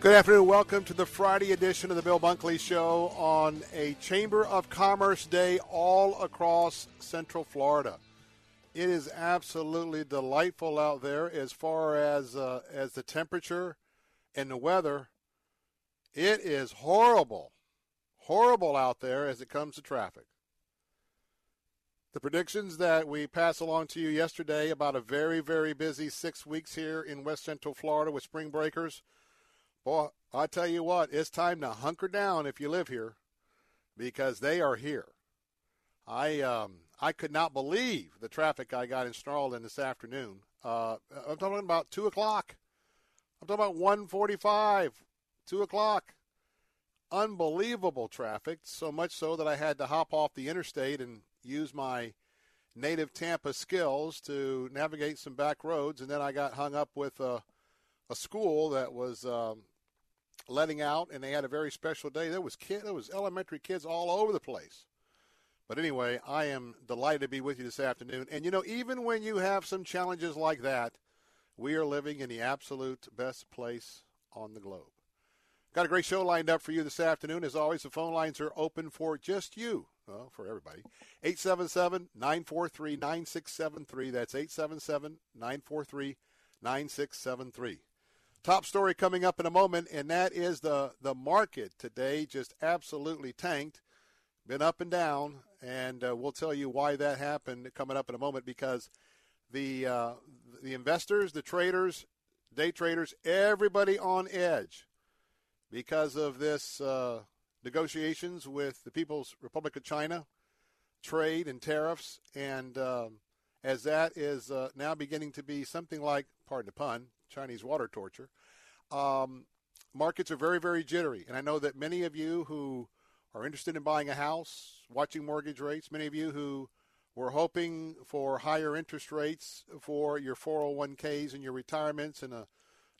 Good afternoon. Welcome to the Friday edition of the Bill Bunkley Show on a Chamber of Commerce day all across Central Florida. It is absolutely delightful out there as far as uh, as the temperature and the weather. It is horrible, horrible out there as it comes to traffic. The predictions that we pass along to you yesterday about a very, very busy six weeks here in West Central Florida with spring breakers. Boy, I tell you what, it's time to hunker down if you live here because they are here. I um, I could not believe the traffic I got installed in this afternoon. Uh, I'm talking about two o'clock. I'm talking about 1:45, two o'clock. Unbelievable traffic, so much so that I had to hop off the interstate and use my native Tampa skills to navigate some back roads, and then I got hung up with a, a school that was um, letting out, and they had a very special day. There was kid, there was elementary kids all over the place. But anyway, I am delighted to be with you this afternoon. And you know, even when you have some challenges like that, we are living in the absolute best place on the globe. Got a great show lined up for you this afternoon. As always, the phone lines are open for just you, well, for everybody. 877 943 9673. That's 877 943 9673. Top story coming up in a moment, and that is the, the market today just absolutely tanked. Been up and down, and uh, we'll tell you why that happened coming up in a moment because the uh, the investors, the traders, day traders, everybody on edge because of this uh, negotiations with the People's Republic of China, trade and tariffs, and um, as that is uh, now beginning to be something like, pardon the pun, Chinese water torture. Um, markets are very, very jittery, and I know that many of you who are interested in buying a house, watching mortgage rates, many of you who were hoping for higher interest rates for your 401ks and your retirements and a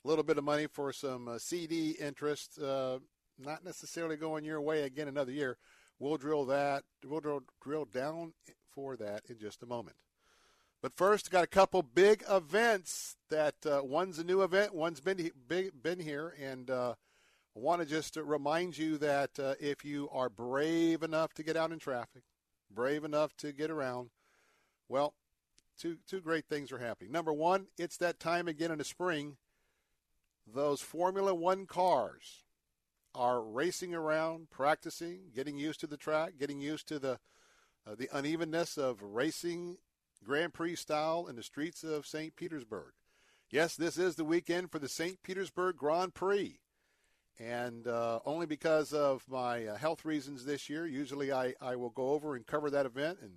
little bit of money for some uh, CD interest, uh, not necessarily going your way again another year. We'll drill that. We'll drill, drill down for that in just a moment. But first, got a couple big events that uh, one's a new event, one's been been, been here, and uh, I want to just remind you that uh, if you are brave enough to get out in traffic, brave enough to get around, well, two two great things are happening. Number one, it's that time again in the spring. Those Formula One cars are racing around, practicing, getting used to the track, getting used to the uh, the unevenness of racing Grand Prix style in the streets of St. Petersburg. Yes, this is the weekend for the St. Petersburg Grand Prix. And uh, only because of my uh, health reasons this year, usually I, I will go over and cover that event and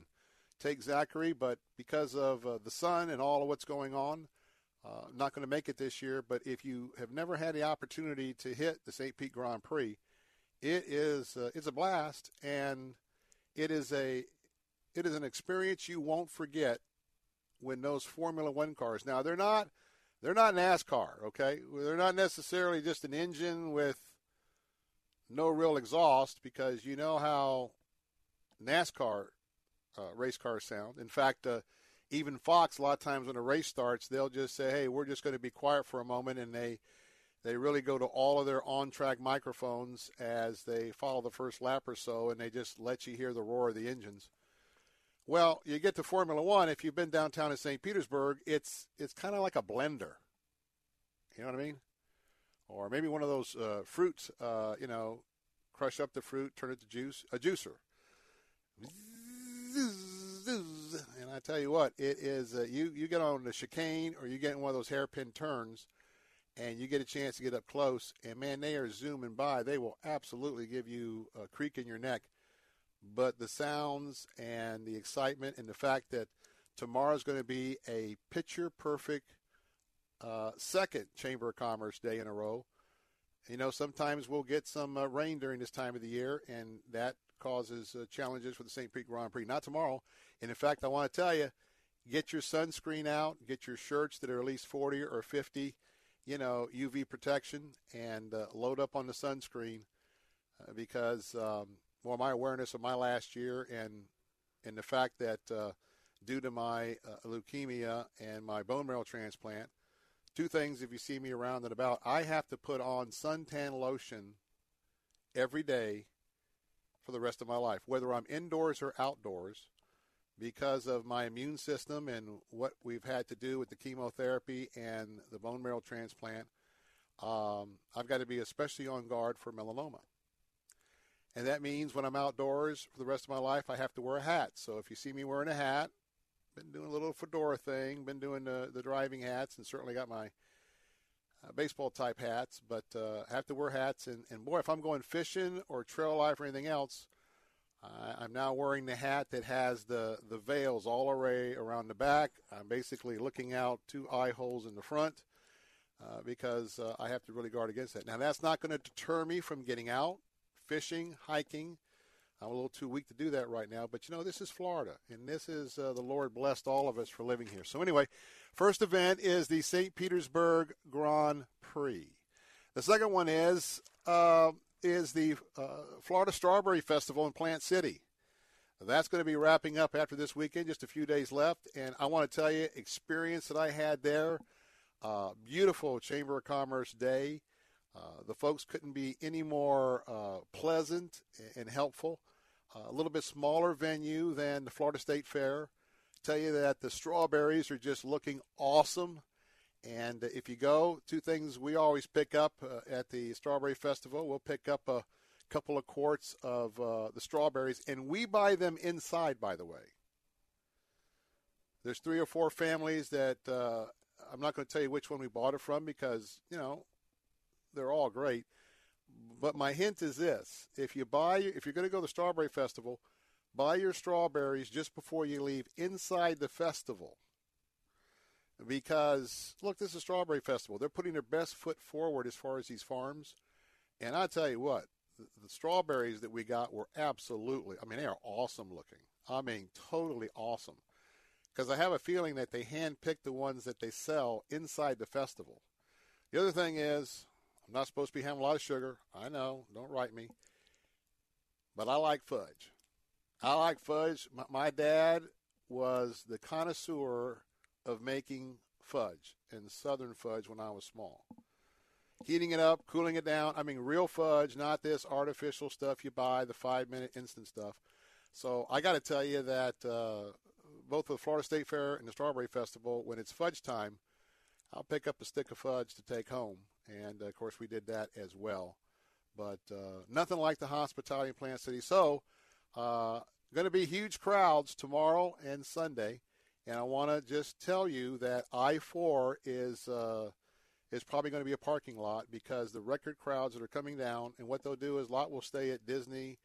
take Zachary. But because of uh, the sun and all of what's going on, uh, not going to make it this year. But if you have never had the opportunity to hit the St. Pete Grand Prix, it is uh, it's a blast, and it is a it is an experience you won't forget when those Formula One cars. Now they're not They're not NASCAR, okay? They're not necessarily just an engine with no real exhaust because you know how NASCAR uh, race cars sound. In fact, uh, even Fox, a lot of times when a race starts, they'll just say, "Hey, we're just going to be quiet for a moment," and they they really go to all of their on-track microphones as they follow the first lap or so, and they just let you hear the roar of the engines. Well, you get to Formula One. If you've been downtown in St. Petersburg, it's it's kind of like a blender. You know what I mean? Or maybe one of those uh, fruits. Uh, you know, crush up the fruit, turn it to juice. A juicer. And I tell you what, it is. Uh, you you get on the chicane, or you get in one of those hairpin turns, and you get a chance to get up close. And man, they are zooming by. They will absolutely give you a creak in your neck but the sounds and the excitement and the fact that tomorrow is going to be a picture perfect uh, second Chamber of Commerce day in a row. You know, sometimes we'll get some uh, rain during this time of the year, and that causes uh, challenges for the St. Pete Grand Prix. Not tomorrow. And in fact, I want to tell you, get your sunscreen out, get your shirts that are at least 40 or 50, you know, UV protection, and uh, load up on the sunscreen uh, because um, well, my awareness of my last year and and the fact that uh, due to my uh, leukemia and my bone marrow transplant, two things if you see me around and about, I have to put on suntan lotion every day for the rest of my life, whether I'm indoors or outdoors, because of my immune system and what we've had to do with the chemotherapy and the bone marrow transplant. Um, I've got to be especially on guard for melanoma. And that means when I'm outdoors for the rest of my life, I have to wear a hat. So if you see me wearing a hat, been doing a little fedora thing, been doing the, the driving hats, and certainly got my uh, baseball type hats, but uh, have to wear hats. And, and boy, if I'm going fishing or trail life or anything else, I'm now wearing the hat that has the, the veils all array around the back. I'm basically looking out two eye holes in the front uh, because uh, I have to really guard against that. Now, that's not going to deter me from getting out fishing, hiking. I'm a little too weak to do that right now, but you know, this is Florida, and this is uh, the Lord blessed all of us for living here. So, anyway, first event is the St. Petersburg Grand Prix. The second one is uh, is the uh, Florida Strawberry Festival in Plant City. That's going to be wrapping up after this weekend, just a few days left. And I want to tell you, experience that I had there, uh, beautiful Chamber of Commerce day. Uh, the folks couldn't be any more uh, pleasant and helpful. Uh, a little bit smaller venue than the Florida State Fair. Tell you that the strawberries are just looking awesome. And if you go, two things we always pick up uh, at the Strawberry Festival. We'll pick up a couple of quarts of uh, the strawberries, and we buy them inside, by the way. There's three or four families that I'm not going to tell you which one we bought it from because, you know, they're all great. But my hint is this: if you buy, if you're going to go to the strawberry festival, buy your strawberries just before you leave inside the festival. Because look, this is a strawberry festival. They're putting their best foot forward as far as these farms. And I tell you what, the, the strawberries that we got were absolutely. I mean, they are awesome looking. I mean, totally awesome. Because I have a feeling that they handpick the ones that they sell inside the festival. The other thing is, I'm not supposed to be having a lot of sugar. I know. Don't write me. But I like fudge. I like fudge. My, my dad was the connoisseur of making fudge and southern fudge when I was small. Heating it up, cooling it down. I mean, real fudge, not this artificial stuff you buy, the five minute instant stuff. So I got to tell you that uh, both the Florida State Fair and the Strawberry Festival, when it's fudge time, I'll pick up a stick of fudge to take home and uh, of course we did that as well. But uh, nothing like the hospitality in Plant City. So, uh, going to be huge crowds tomorrow and Sunday, and I want to just tell you that I four is uh, is probably going to be a parking lot because the record crowds that are coming down, and what they'll do is a lot will stay at Disney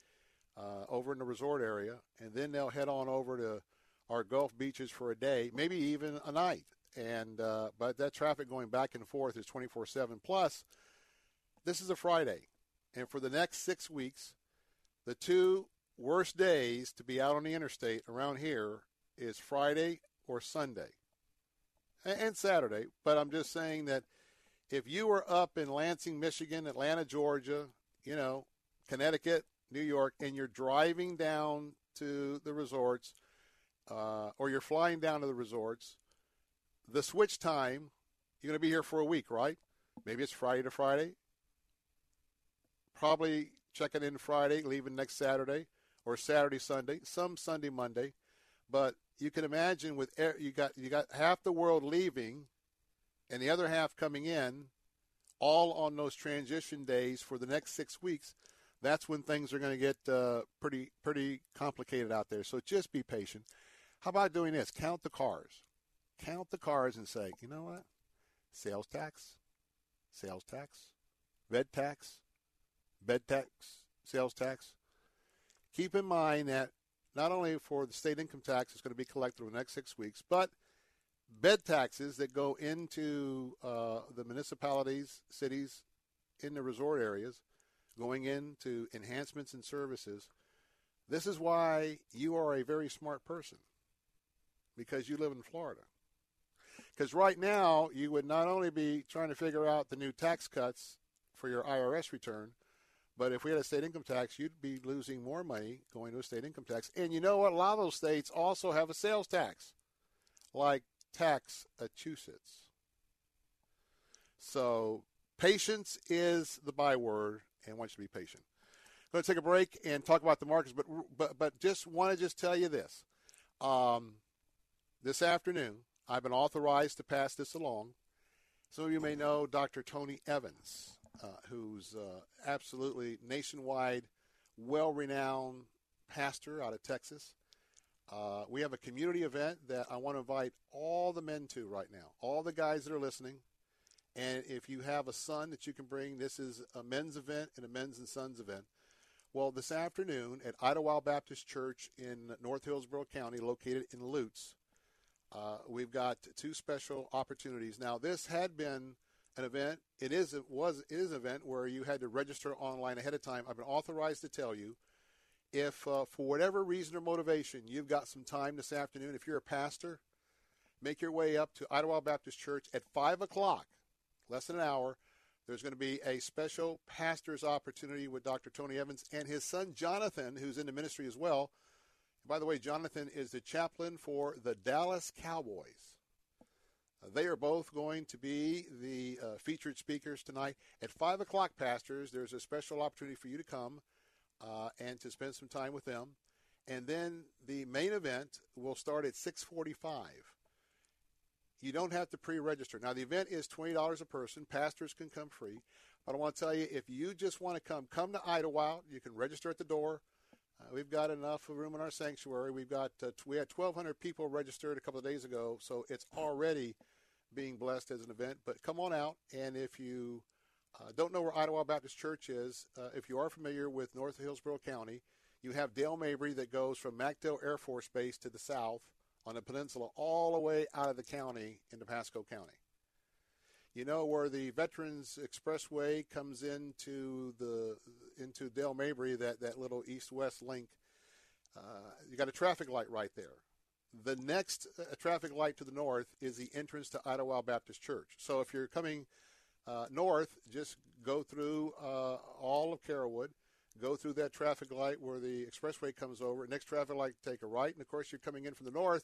uh, over in the resort area, and then they'll head on over to our Gulf beaches for a day, maybe even a night and uh, but that traffic going back and forth is 24/7. Plus, this is a Friday, and for the next six weeks, the two worst days to be out on the interstate around here is Friday or Sunday. and, and Saturday. But I'm just saying that if you were up in Lansing, Michigan, Atlanta, Georgia, you know, Connecticut, New York, and you're driving down to the resorts, uh, or you're flying down to the resorts, the switch time, you're going to be here for a week, right? Maybe it's Friday to Friday. Probably checking in Friday, leaving next Saturday, or Saturday, Sunday, some Sunday, Monday. But you can imagine with you got you got half the world leaving, and the other half coming in, all on those transition days for the next six weeks. That's when things are going to get uh, pretty pretty complicated out there. So just be patient. How about doing this? Count the cars. Count the cars and say, you know what? Sales tax, sales tax, red tax, bed tax, sales tax. Keep in mind that not only for the state income tax is going to be collected over the next six weeks, but bed taxes that go into uh, the municipalities, cities, in the resort areas, going into enhancements and services. This is why you are a very smart person because you live in Florida. Because right now, you would not only be trying to figure out the new tax cuts for your IRS return, but if we had a state income tax, you'd be losing more money going to a state income tax. And you know what? A lot of those states also have a sales tax, like Taxachusetts. So patience is the byword, and I want you to be patient. Going to take a break and talk about the markets, but but but just want to just tell you this. Um, this afternoon, I've been authorized to pass this along. Some of you may know Dr. Tony Evans uh, who's uh, absolutely nationwide, well renowned pastor out of Texas. Uh, we have a community event that I want to invite all the men to right now, all the guys that are listening. And if you have a son that you can bring, this is a men's event and a men's and sons event. Well, this afternoon at Idlewild Baptist Church in North Hillsborough County, located in Lutz, uh, we've got two special opportunities. Now, this had been an event. It is it was it is an event where you had to register online ahead of time. I've been authorized to tell you if uh, for whatever reason or motivation you've got some time this afternoon. If you're a pastor, make your way up to Idlewild Baptist Church at five o'clock, less than an hour. There's going to be a special pastor's opportunity with Dr. Tony Evans and his son Jonathan, who's in the ministry as well. By the way, Jonathan is the chaplain for the Dallas Cowboys. They are both going to be the uh, featured speakers tonight. At 5 o'clock, pastors, there's a special opportunity for you to come uh, and to spend some time with them. And then the main event will start at 645. You don't have to pre-register. Now, the event is $20 a person. Pastors can come free. But I want to tell you, if you just want to come, come to Idlewild. You can register at the door. Uh, we've got enough room in our sanctuary. We've got uh, we had 1,200 people registered a couple of days ago, so it's already being blessed as an event. But come on out, and if you uh, don't know where Idlewild Baptist Church is, uh, if you are familiar with North Hillsborough County, you have Dale Mabry that goes from MacDill Air Force Base to the south on the peninsula all the way out of the county into Pasco County. You know where the Veterans Expressway comes into the into Dale Mabry, that, that little east-west link. Uh, you got a traffic light right there. The next uh, traffic light to the north is the entrance to Idlewild Baptist Church. So if you're coming uh, north, just go through uh, all of Carrollwood, go through that traffic light where the expressway comes over. Next traffic light, take a right, and of course you're coming in from the north.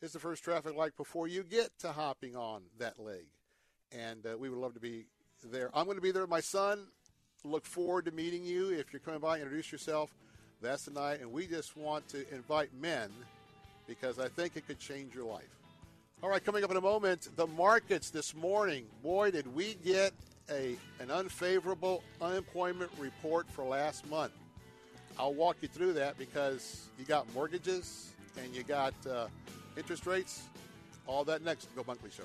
Is the first traffic light before you get to hopping on that leg and uh, we would love to be there. I'm going to be there with my son. Look forward to meeting you. If you're coming by, introduce yourself. That's the night, and we just want to invite men because I think it could change your life. All right, coming up in a moment, the markets this morning. Boy, did we get a an unfavorable unemployment report for last month. I'll walk you through that because you got mortgages and you got uh, interest rates. All that next. Bill Bunkley Show.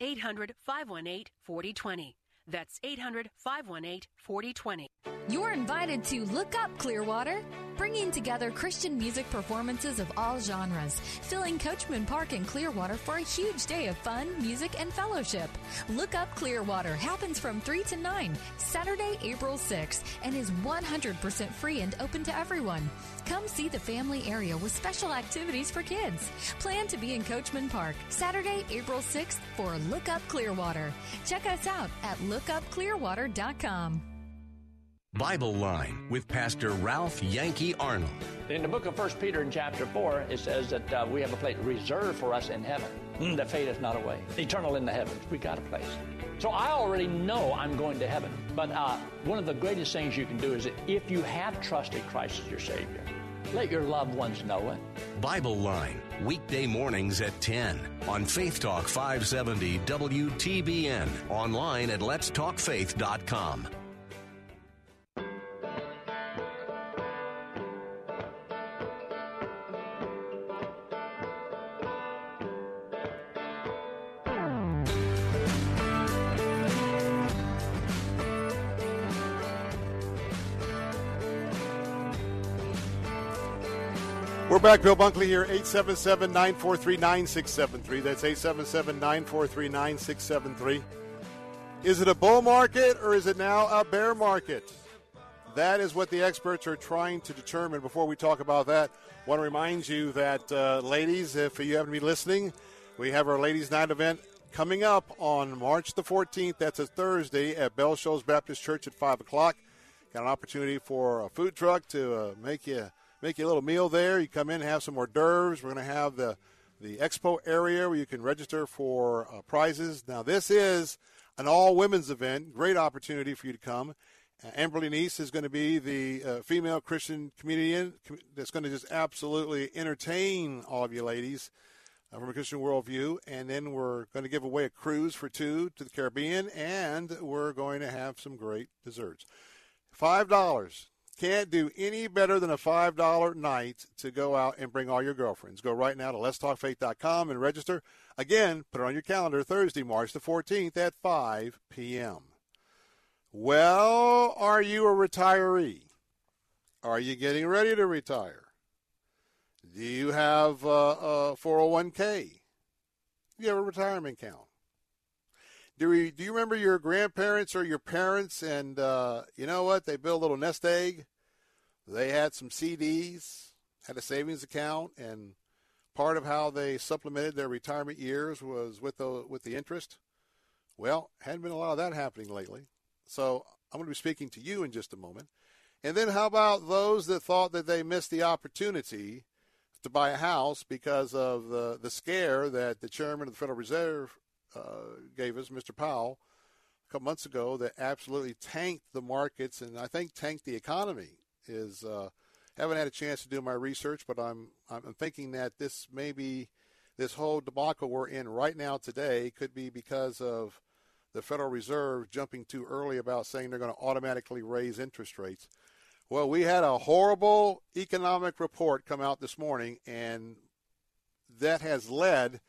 800 518 4020. That's 800 518 4020. You're invited to Look Up Clearwater, bringing together Christian music performances of all genres, filling Coachman Park in Clearwater for a huge day of fun, music, and fellowship. Look Up Clearwater happens from 3 to 9, Saturday, April 6th, and is 100% free and open to everyone. Come see the family area with special activities for kids. Plan to be in Coachman Park Saturday, April 6th for Look Up Clearwater. Check us out at lookupclearwater.com. Bible Line with Pastor Ralph Yankee Arnold. In the book of 1 Peter in chapter 4, it says that uh, we have a place reserved for us in heaven mm, that fadeth not away. Eternal in the heavens. We got a place. So I already know I'm going to heaven. But uh, one of the greatest things you can do is that if you have trusted Christ as your Savior, let your loved ones know it. Bible Line, weekday mornings at 10 on Faith Talk 570 WTBN, online at letstalkfaith.com. We're back. Bill Bunkley here, 877 943 9673. That's 877 943 9673. Is it a bull market or is it now a bear market? That is what the experts are trying to determine. Before we talk about that, I want to remind you that, uh, ladies, if you haven't been listening, we have our Ladies' Night event coming up on March the 14th. That's a Thursday at Bell Shoals Baptist Church at 5 o'clock. Got an opportunity for a food truck to uh, make you make you a little meal there. You come in, and have some hors d'oeuvres. We're going to have the the expo area where you can register for uh, prizes. Now, this is an all women's event. Great opportunity for you to come. Uh, Amberly is going to be the uh, female Christian comedian that's going to just absolutely entertain all of you ladies uh, from a Christian worldview. And then we're going to give away a cruise for two to the Caribbean, and we're going to have some great desserts. Five dollars can't do any better than a $5 night to go out and bring all your girlfriends. Go right now to letstalkfaith.com and register. Again, put it on your calendar Thursday, March the 14th at 5 p.m. Well, are you a retiree? Are you getting ready to retire? Do you have a 401k? Do you have a retirement account? Do, we, do you remember your grandparents or your parents and uh, you know what? They built a little nest egg they had some CDs, had a savings account, and part of how they supplemented their retirement years was with the with the interest. Well, hadn't been a lot of that happening lately. So I'm going to be speaking to you in just a moment. And then how about those that thought that they missed the opportunity to buy a house because of the, the scare that the chairman of the Federal Reserve gave us, Mr. Powell, a couple months ago that absolutely tanked the markets and I think tanked the economy is uh, haven't had a chance to do my research, but I'm I'm thinking that this maybe this whole debacle we're in right now today could be because of the Federal Reserve jumping too early about saying they're going to automatically raise interest rates. Well, we had a horrible economic report come out this morning, and that has led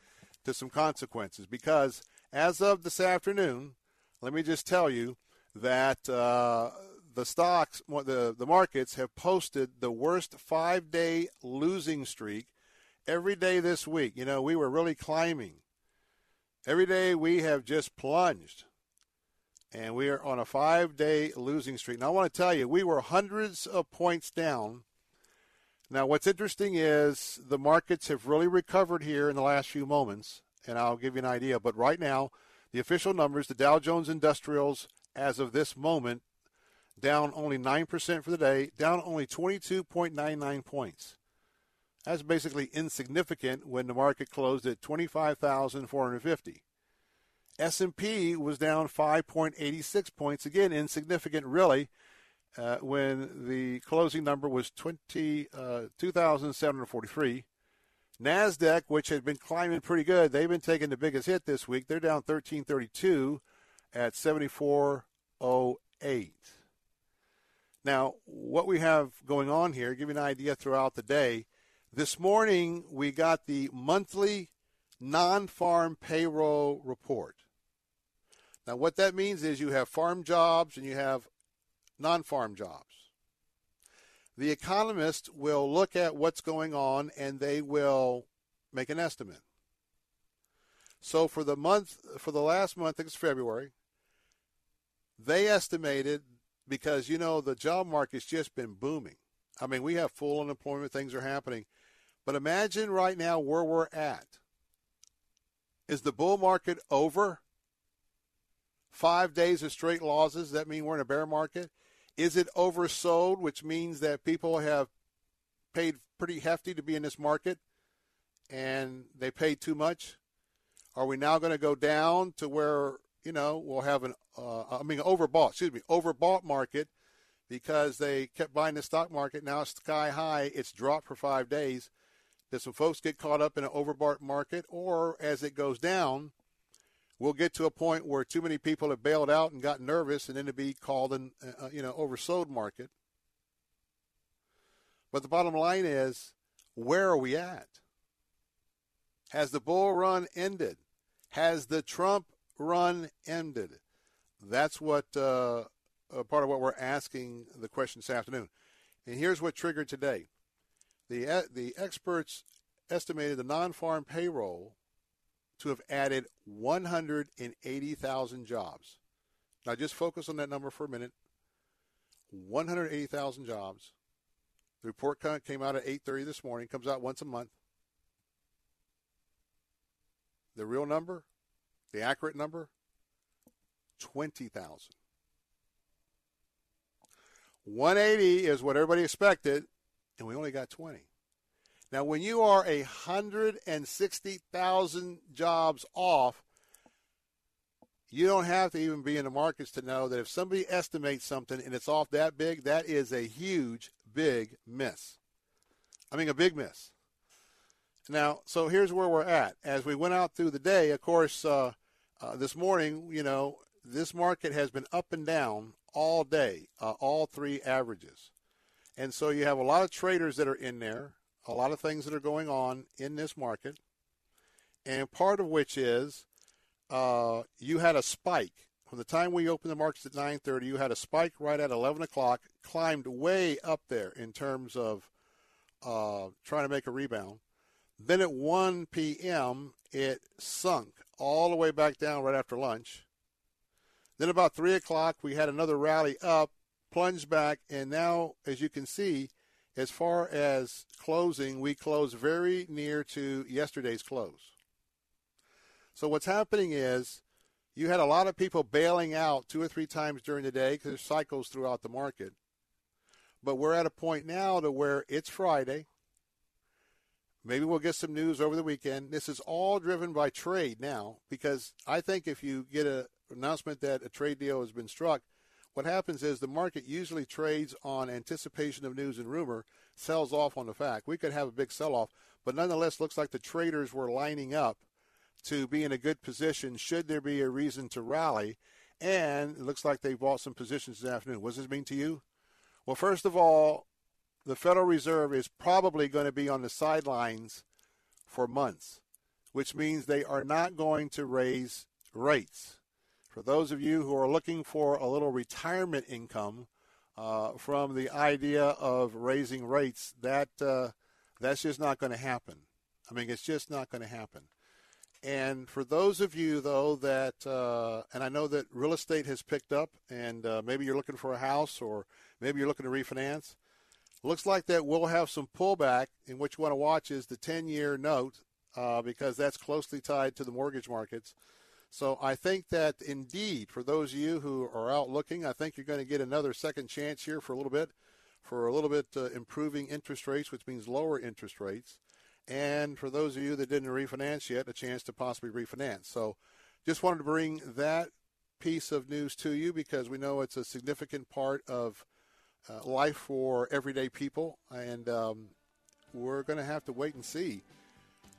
to some consequences because as of this afternoon, let me just tell you that uh, the stocks, the, the markets have posted the worst five day losing streak every day this week. You know, we were really climbing. Every day we have just plunged. And we are on a five day losing streak. Now, I want to tell you, we were hundreds of points down. Now, what's interesting is the markets have really recovered here in the last few moments, and I'll give you an idea. But right now, the official numbers, the Dow Jones Industrials, as of this moment, down only 9% for the day, down only 22.99 points. That's basically insignificant when the market closed at 25,450. S&P was down 5.86 points. Again, insignificant, really, uh, when the closing number was 20, uh, 2,743. NASDAQ, which had been climbing pretty good, they've been taking the biggest hit this week. They're down 1332 at 7408. Now, what we have going on here, give you an idea throughout the day. This morning, we got the monthly non farm payroll report. Now, what that means is you have farm jobs and you have non farm jobs. The economist will look at what's going on and they will make an estimate. So for the month, for the last month, I think it's February, they estimated because you know the job market's just been booming. I mean, we have full unemployment, things are happening. But imagine right now where we're at. Is the bull market over? Five days of straight losses, that mean we're in a bear market? Is it oversold, which means that people have paid pretty hefty to be in this market and they paid too much? Are we now going to go down to where you know, we'll have an, uh, I mean, overbought, excuse me, overbought market because they kept buying the stock market. Now it's sky high. It's dropped for five days. Did some folks get caught up in an overbought market? Or as it goes down, we'll get to a point where too many people have bailed out and got nervous and then to be called an, uh, you know, oversold market. But the bottom line is, where are we at? Has the bull run ended? Has the Trump run ended? That's what uh, part of what we're asking the question this afternoon. And here's what triggered today: the uh, the experts estimated the non-farm payroll to have added 180,000 jobs. Now, just focus on that number for a minute. 180,000 jobs. The report came out at 8:30 this morning. Comes out once a month. The real number the accurate number 20,000. 180 is what everybody expected, and we only got 20. Now, when you are a 160,000 jobs off, you don't have to even be in the markets to know that if somebody estimates something and it's off that big, that is a huge, big miss. I mean, a big miss. Now, so here's where we're at. As we went out through the day, of course, uh, uh, this morning, you know, this market has been up and down all day, uh, all three averages. And so you have a lot of traders that are in there, a lot of things that are going on in this market. And part of which is uh, you had a spike. From the time we opened the markets at 9.30, you had a spike right at 11 o'clock, climbed way up there in terms of uh, trying to make a rebound. Then at 1 p.m., it sunk all the way back down right after lunch. Then about 3 o'clock, we had another rally up, plunged back, and now, as you can see, as far as closing, we close very near to yesterday's close. So what's happening is you had a lot of people bailing out two or three times during the day because there's cycles throughout the market. But we're at a point now to where it's Friday. Maybe we'll get some news over the weekend. This is all driven by trade now because I think if you get an announcement that a trade deal has been struck, what happens is the market usually trades on anticipation of news and rumor, sells off on the fact. We could have a big sell off, but nonetheless, looks like the traders were lining up to be in a good position should there be a reason to rally. And it looks like they bought some positions this afternoon. What does this mean to you? Well, first of all, the Federal Reserve is probably going to be on the sidelines for months, which means they are not going to raise rates. For those of you who are looking for a little retirement income uh, from the idea of raising rates, that uh, that's just not going to happen. I mean, it's just not going to happen. And for those of you, though, that, uh, and I know that real estate has picked up, and uh, maybe you're looking for a house or maybe you're looking to refinance, Looks like that we'll have some pullback, and what you want to watch is the 10 year note uh, because that's closely tied to the mortgage markets. So I think that indeed, for those of you who are out looking, I think you're going to get another second chance here for a little bit, for a little bit uh, improving interest rates, which means lower interest rates. And for those of you that didn't refinance yet, a chance to possibly refinance. So just wanted to bring that piece of news to you because we know it's a significant part of uh, life for everyday people, and um, we're going to have to wait and see.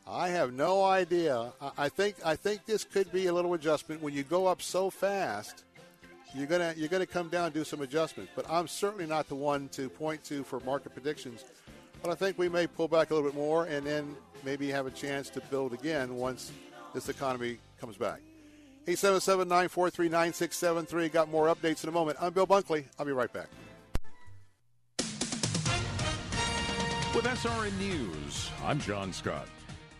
I have no idea. I, think I think this could be a little adjustment when you go up so fast. You're gonna you're gonna come down and do some adjustments, but I'm certainly not the one to point to for market predictions. But I think we may pull back a little bit more and then maybe have a chance to build again once this economy comes back. 877 943 9673. Got more updates in a moment. I'm Bill Bunkley. I'll be right back. With SRN News, I'm John Scott.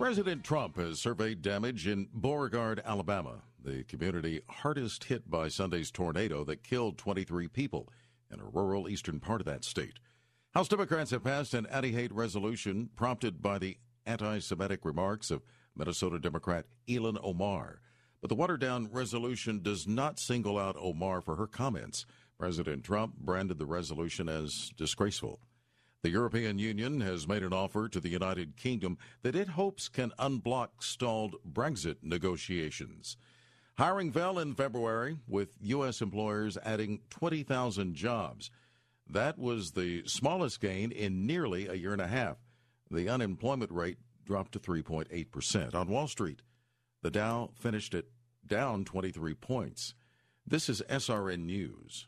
President Trump has surveyed damage in Beauregard, Alabama, the community hardest hit by Sunday's tornado that killed 23 people in a rural eastern part of that state. House Democrats have passed an anti hate resolution prompted by the anti Semitic remarks of Minnesota Democrat Ilhan Omar. But the watered down resolution does not single out Omar for her comments. President Trump branded the resolution as disgraceful. The European Union has made an offer to the United Kingdom that it hopes can unblock stalled Brexit negotiations. Hiring fell in February, with U.S. employers adding 20,000 jobs. That was the smallest gain in nearly a year and a half. The unemployment rate dropped to 3.8%. On Wall Street, the Dow finished it down 23 points. This is SRN News.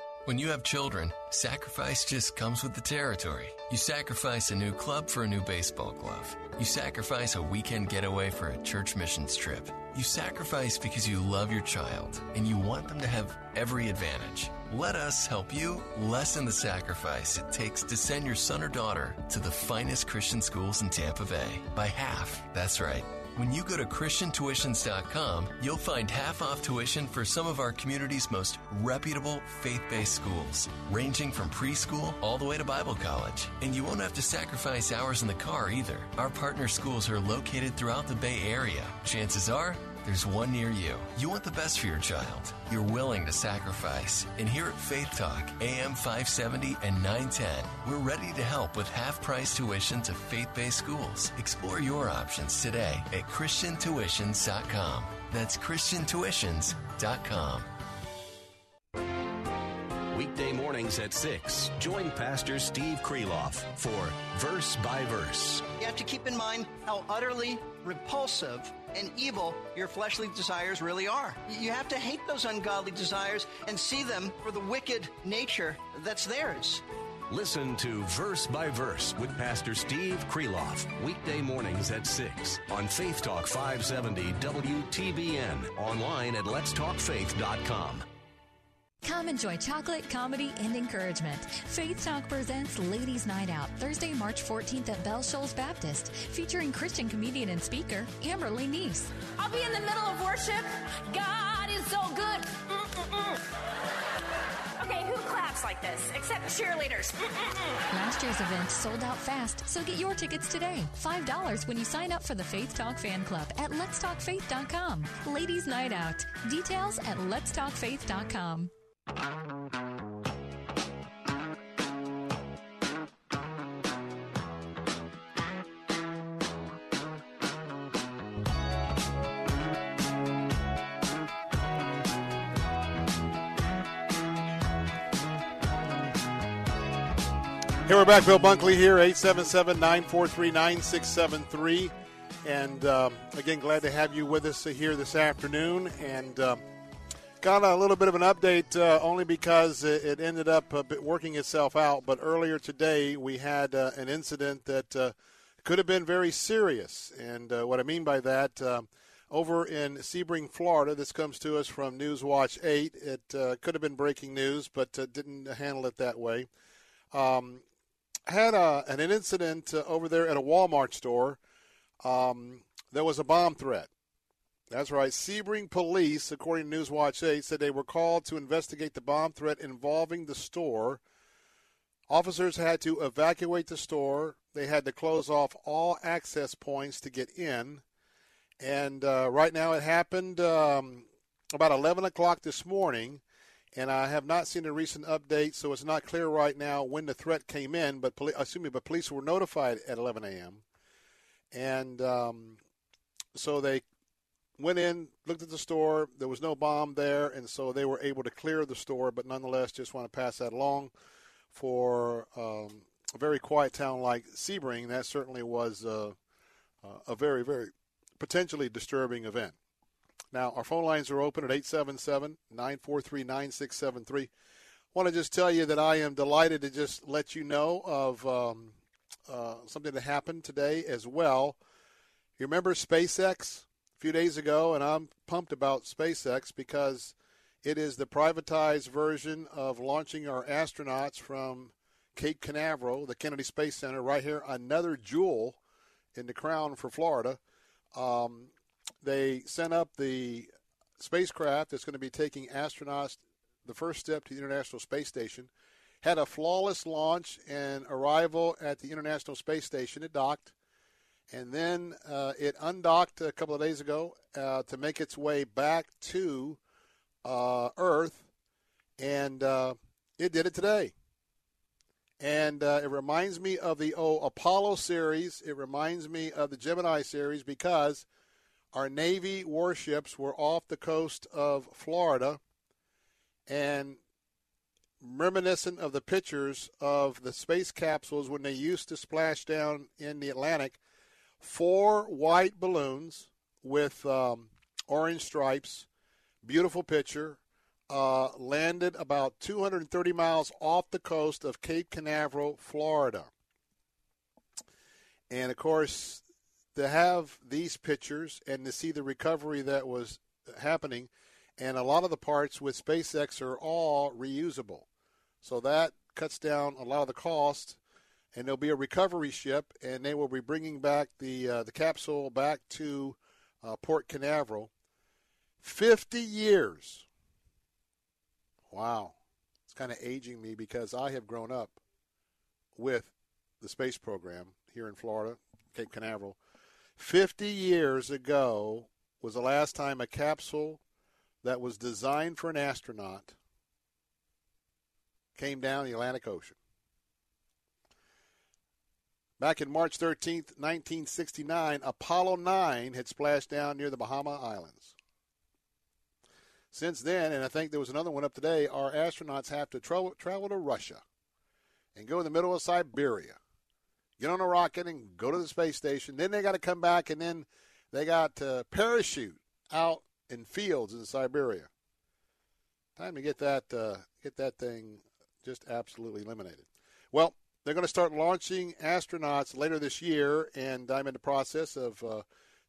When you have children, sacrifice just comes with the territory. You sacrifice a new club for a new baseball glove. You sacrifice a weekend getaway for a church missions trip. You sacrifice because you love your child and you want them to have every advantage. Let us help you lessen the sacrifice it takes to send your son or daughter to the finest Christian schools in Tampa Bay by half. That's right. When you go to ChristianTuitions.com, you'll find half off tuition for some of our community's most reputable faith based schools, ranging from preschool all the way to Bible college. And you won't have to sacrifice hours in the car either. Our partner schools are located throughout the Bay Area. Chances are, there's one near you. You want the best for your child. You're willing to sacrifice. And here at Faith Talk, AM 570 and 910, we're ready to help with half price tuition to faith based schools. Explore your options today at ChristianTuitions.com. That's ChristianTuitions.com. Weekday mornings at 6, join Pastor Steve Kreloff for Verse by Verse. You have to keep in mind how utterly repulsive and evil your fleshly desires really are. You have to hate those ungodly desires and see them for the wicked nature that's theirs. Listen to Verse by Verse with Pastor Steve Kreloff, weekday mornings at 6 on Faith Talk 570 WTBN, online at letstalkfaith.com. Come enjoy chocolate, comedy, and encouragement. Faith Talk presents Ladies Night Out, Thursday, March 14th at Bell Shoals Baptist, featuring Christian comedian and speaker Amberly Neese. I'll be in the middle of worship. God is so good. Mm-mm-mm. Okay, who claps like this? Except cheerleaders. Mm-mm-mm. Last year's event sold out fast, so get your tickets today. $5 when you sign up for the Faith Talk Fan Club at letstalkfaith.com. Ladies Night Out. Details at letstalkfaith.com. Here we're back. Bill Bunkley here, 877 943 9673. And um, again, glad to have you with us here this afternoon. And uh, got a little bit of an update uh, only because it ended up working itself out. But earlier today, we had uh, an incident that uh, could have been very serious. And uh, what I mean by that, uh, over in Sebring, Florida, this comes to us from Newswatch 8. It could have been breaking news, but didn't handle it that way. Um, had a, an incident over there at a Walmart store. Um, there was a bomb threat. That's right. Sebring police, according to Newswatch 8, said they were called to investigate the bomb threat involving the store. Officers had to evacuate the store. They had to close off all access points to get in. And uh, right now it happened um, about 11 o'clock this morning. And I have not seen a recent update, so it's not clear right now when the threat came in. But poli- assuming, but police were notified at 11 a.m. And um, so they went in, looked at the store. There was no bomb there, and so they were able to clear the store. But nonetheless, just want to pass that along for um, a very quiet town like Sebring. That certainly was uh, uh, a very, very potentially disturbing event. Now, our phone lines are open at 877 943 9673. want to just tell you that I am delighted to just let you know of um, uh, something that happened today as well. You remember SpaceX? Few days ago, and I'm pumped about SpaceX because it is the privatized version of launching our astronauts from Cape Canaveral, the Kennedy Space Center, right here, another jewel in the crown for Florida. Um, they sent up the spacecraft that's going to be taking astronauts the first step to the International Space Station. Had a flawless launch and arrival at the International Space Station. It docked and then uh, it undocked a couple of days ago uh, to make its way back to uh, Earth, and uh, it did it today. And uh, it reminds me of the oh, Apollo series. It reminds me of the Gemini series because our Navy warships were off the coast of Florida, and reminiscent of the pictures of the space capsules when they used to splash down in the Atlantic – four white balloons with um, orange stripes. Beautiful picture. Uh, landed about 230 miles off the coast of Cape Canaveral, Florida. And of course, to have these pictures and to see the recovery that was happening, and a lot of the parts with SpaceX are all reusable. So that cuts down a lot of the cost and there'll be a recovery ship, and they will be bringing back the uh, the capsule back to uh, Port Canaveral. Fifty years. Wow, it's kind of aging me because I have grown up with the space program here in Florida, Cape Canaveral. Fifty years ago was the last time a capsule that was designed for an astronaut came down the Atlantic Ocean. Back in March 13th, 1969, Apollo 9 had splashed down near the Bahama Islands. Since then, and I think there was another one up today, our astronauts have to travel, travel to Russia and go in the middle of Siberia, get on a rocket and go to the space station. Then they got to come back and then they got to parachute out in fields in Siberia. Time to get that uh, get that thing just absolutely eliminated. Well, they're going to start launching astronauts later this year, and I'm in the process of uh,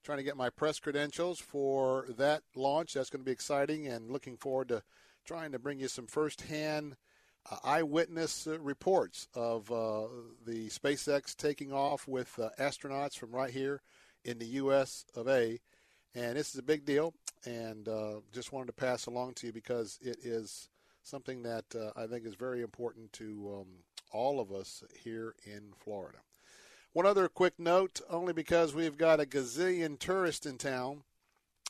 trying to get my press credentials for that launch. That's going to be exciting, and looking forward to trying to bring you some firsthand uh, eyewitness uh, reports of uh, the SpaceX taking off with uh, astronauts from right here in the U.S. of A. And this is a big deal, and uh, just wanted to pass along to you because it is something that I think is very important to. Um, all of us here in Florida. One other quick note, only because we've got a gazillion tourists in town,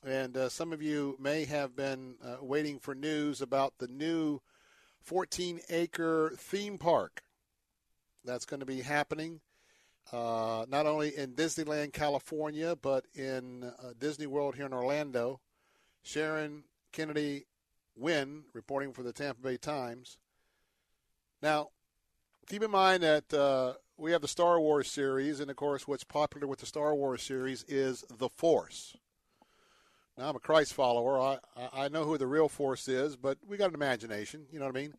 and uh, some of you may have been uh, waiting for news about the new 14 acre theme park that's going to be happening. Uh, not only in Disneyland, California, but in uh, Disney World here in Orlando. Sharon Kennedy Wynn reporting for the Tampa Bay Times. Now, keep in mind that uh, we have the Star Wars series, and of course, what's popular with the Star Wars series is the Force. Now, I'm a Christ follower. I, I know who the real Force is, but we got an imagination. You know what I mean?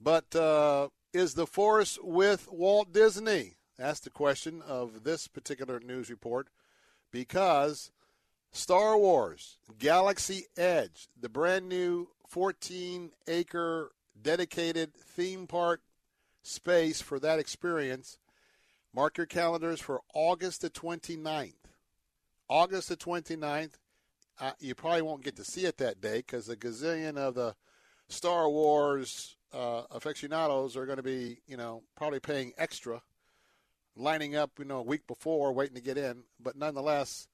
But uh, is the Force with Walt Disney? That's the question of this particular news report because Star Wars Galaxy Edge, the brand new 14 acre dedicated theme park space for that experience. Mark your calendars for August the 29th. August the 29th. Uh, you probably won't get to see it that day because a gazillion of the Star Wars uh, aficionados are going to be, you know, probably paying extra, lining up, you know, a week before, waiting to get in. But nonetheless,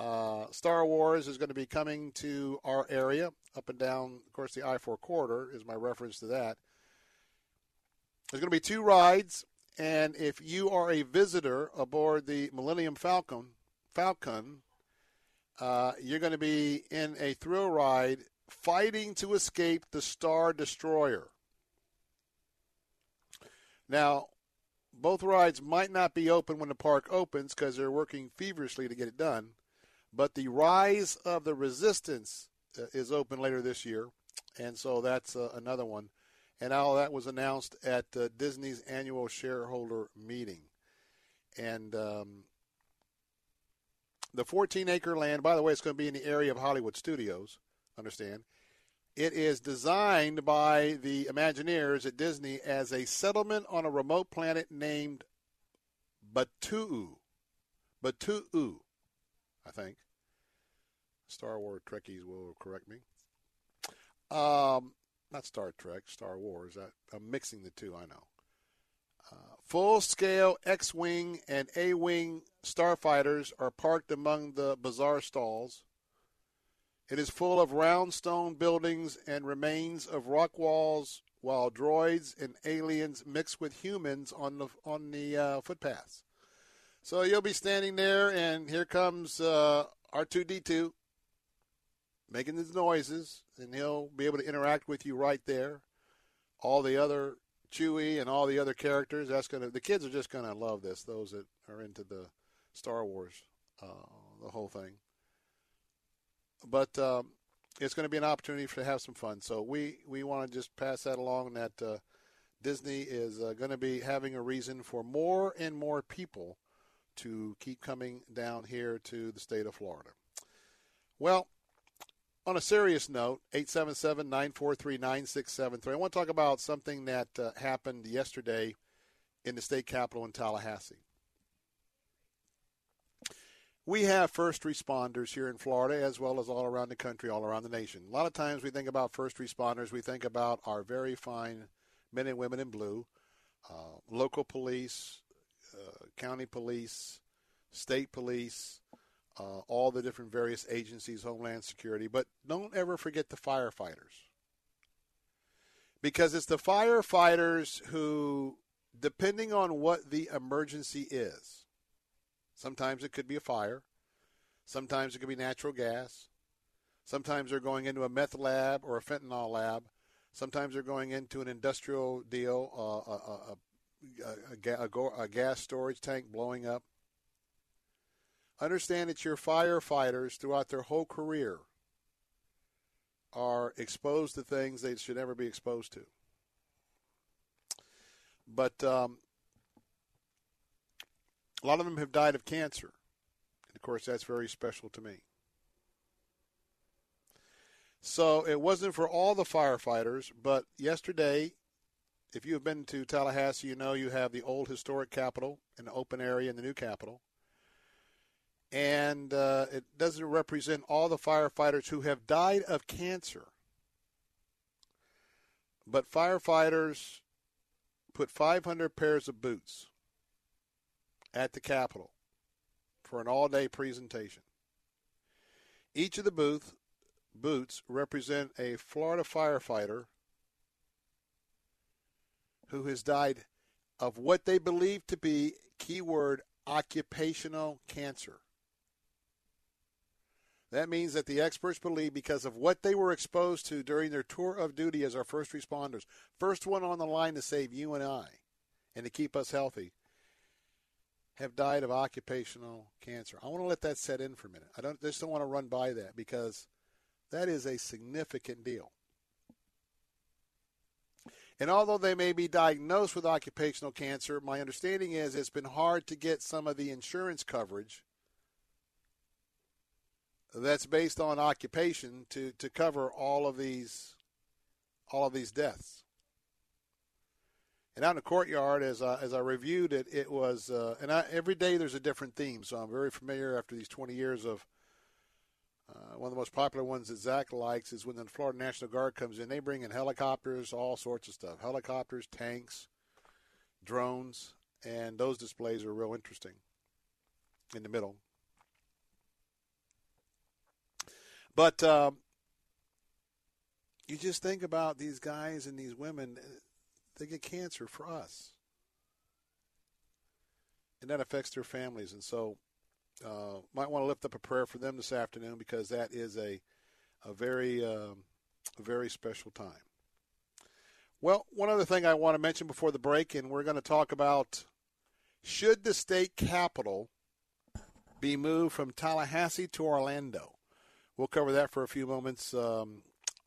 uh, Star Wars is going to be coming to our area, up and down, of course, the I 4 corridor is my reference to that. There's going to be two rides, and if you are a visitor aboard the Millennium Falcon, Falcon, uh, you're going to be in a thrill ride fighting to escape the Star Destroyer. Now, both rides might not be open when the park opens because they're working feverishly to get it done. But the Rise of the Resistance uh, is open later this year, and so that's uh, another one. And all that was announced at uh, Disney's annual shareholder meeting. And um, the 14 acre land, by the way, it's going to be in the area of Hollywood Studios, understand. It is designed by the Imagineers at Disney as a settlement on a remote planet named Batuu. Batuu, I think. Star Wars Trekkies will correct me. Um, not Star Trek, Star Wars. I, am mixing the two, I know. Uh, Full scale X Wing and A Wing starfighters are parked among the bazaar stalls. It is full of round stone buildings and remains of rock walls, while droids and aliens mix with humans on the on the uh, footpaths. So you'll be standing there, and here comes uh, R2D2 making his noises, and he'll be able to interact with you right there. All the other Chewie and all the other characters. That's gonna. The kids are just gonna love this. Those that are into the Star Wars, uh, the whole thing. But um, it's going to be an opportunity to have some fun. So we we want to just pass that along. That uh, Disney is uh, going to be having a reason for more and more people to keep coming down here to the state of Florida. Well, on a serious note, 877 943 9673. I want to talk about something that uh, happened yesterday in the state capitol in Tallahassee. We have first responders here in Florida as well as all around the country, all around the nation. A lot of times we think about first responders, we think about our very fine men and women in blue, uh, local police, county police, state police, uh, all the different various agencies, Homeland Security, but don't ever forget the firefighters. Because it's the firefighters who, depending on what the emergency is, sometimes it could be a fire, sometimes it could be natural gas, sometimes they're going into a meth lab or a fentanyl lab, sometimes they're going into an industrial deal, uh, a, a, a, a gas storage tank blowing up Understand that your firefighters throughout their whole career are exposed to things they should never be exposed to. But um, a lot of them have died of cancer. And of course, that's very special to me. So it wasn't for all the firefighters, but yesterday, if you have been to Tallahassee, you know you have the old historic capitol, an open area in the new capitol and uh, it doesn't represent all the firefighters who have died of cancer. But firefighters put 500 pairs of boots at the Capitol for an all day presentation. Each of the booth, boots represent a Florida firefighter who has died of what they believe to be, keyword, occupational cancer. That means that the experts believe because of what they were exposed to during their tour of duty as our first responders, first one on the line to save you and I and to keep us healthy, have died of occupational cancer. I want to let that set in for a minute. I don't just don't want to run by that because that is a significant deal. And although they may be diagnosed with occupational cancer, my understanding is it's been hard to get some of the insurance coverage that's based on occupation to, to cover all of these all of these deaths. And out in the courtyard, as I, as I reviewed it, it was, uh, and I, every day there's a different theme. So I'm very familiar after these 20 years of uh, one of the most popular ones that Zach likes is when the Florida National Guard comes in. They bring in helicopters, all sorts of stuff helicopters, tanks, drones, and those displays are real interesting in the middle. But um, you just think about these guys and these women, they get cancer for us. And that affects their families. And so, uh, might want to lift up a prayer for them this afternoon because that is a, a very, um, a very special time. Well, one other thing I want to mention before the break, and we're going to talk about should the state capital be moved from Tallahassee to Orlando? We'll cover that for a few moments um,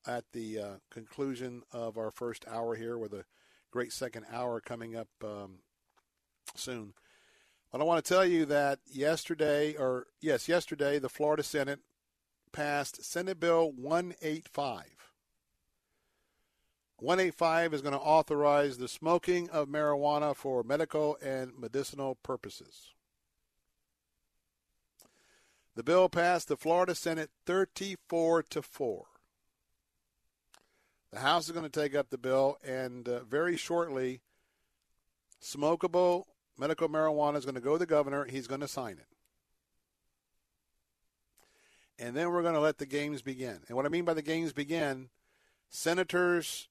at the uh, conclusion of our first hour here, with a great second hour coming up um, soon. But I want to tell you that yesterday, or yes, yesterday, the Florida Senate passed Senate Bill 185. 185 is going to authorize the smoking of marijuana for medical and medicinal purposes. The bill passed the Florida Senate 34 to 4. The House is going to take up the bill, and uh, very shortly, smokable medical marijuana is going to go to the governor. He's going to sign it. And then we're going to let the games begin. And what I mean by the games begin, senators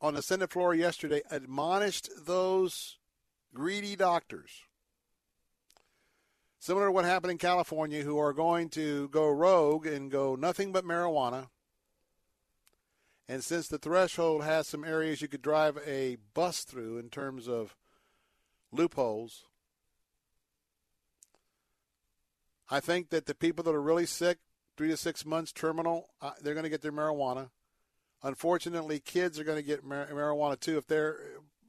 on the Senate floor yesterday admonished those greedy doctors similar to what happened in California, who are going to go rogue and go nothing but marijuana. And since the threshold has some areas you could drive a bus through in terms of loopholes, I think that the people that are really sick, three to six months terminal, uh, they're going to get their marijuana. Unfortunately, kids are going to get mar- marijuana too. If they're,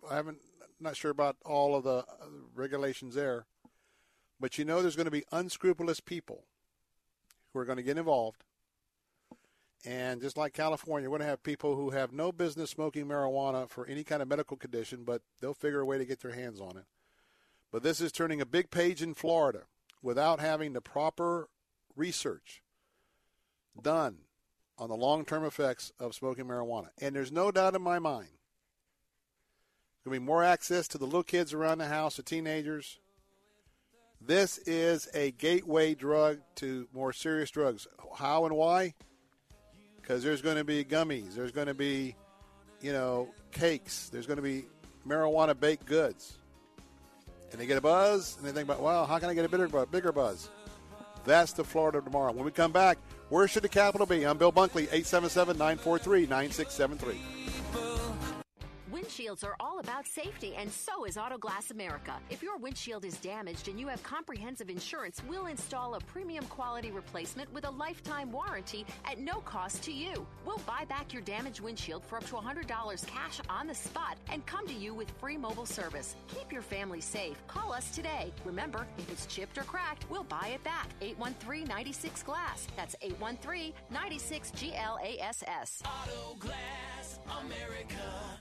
I haven't, not sure about all of the uh, regulations there. But you know there's going to be unscrupulous people who are going to get involved. And just like California, we're going to have people who have no business smoking marijuana for any kind of medical condition, but they'll figure a way to get their hands on it. But this is turning a big page in Florida without having the proper research done on the long term effects of smoking marijuana. And there's no doubt in my mind there's going to be more access to the little kids around the house, the teenagers, this is a gateway drug to more serious drugs. How and why? Because there's going to be gummies, there's going to be, you know, cakes, there's going to be marijuana baked goods. And they get a buzz, and they think about, well, how can I get a bigger, bigger buzz? That's the Florida tomorrow. When we come back, where should the capital be? I'm Bill Bunkley, 877 943 9673. Windshields are all about safety, and so is Autoglass America. If your windshield is damaged and you have comprehensive insurance, we'll install a premium quality replacement with a lifetime warranty at no cost to you. We'll buy back your damaged windshield for up to $100 cash on the spot and come to you with free mobile service. Keep your family safe. Call us today. Remember, if it's chipped or cracked, we'll buy it back. 813 96 Glass. That's 813 96 GLASS. Autoglass America.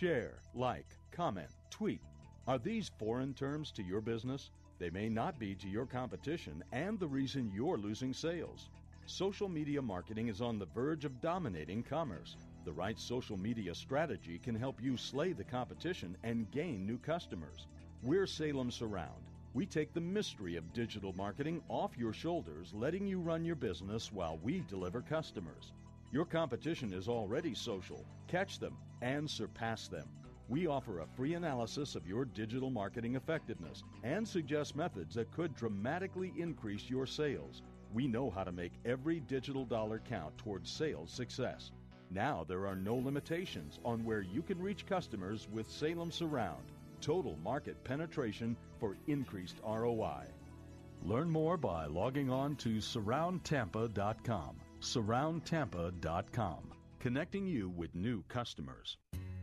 Share, like, comment, tweet. Are these foreign terms to your business? They may not be to your competition and the reason you're losing sales. Social media marketing is on the verge of dominating commerce. The right social media strategy can help you slay the competition and gain new customers. We're Salem Surround. We take the mystery of digital marketing off your shoulders, letting you run your business while we deliver customers. Your competition is already social. Catch them and surpass them. We offer a free analysis of your digital marketing effectiveness and suggest methods that could dramatically increase your sales. We know how to make every digital dollar count towards sales success. Now there are no limitations on where you can reach customers with Salem Surround. total market penetration for increased ROI. Learn more by logging on to surroundtampa.com. Surroundtampa.com, connecting you with new customers.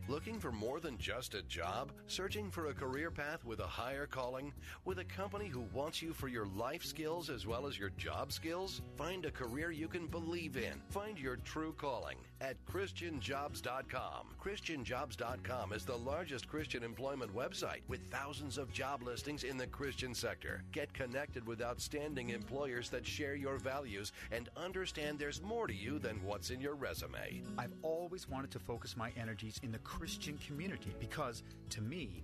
Looking for more than just a job? Searching for a career path with a higher calling? With a company who wants you for your life skills as well as your job skills? Find a career you can believe in. Find your true calling at ChristianJobs.com. ChristianJobs.com is the largest Christian employment website with thousands of job listings in the Christian sector. Get connected with outstanding employers that share your values and understand there's more to you than what's in your resume. I've always wanted to focus my energies in the Christian community because, to me,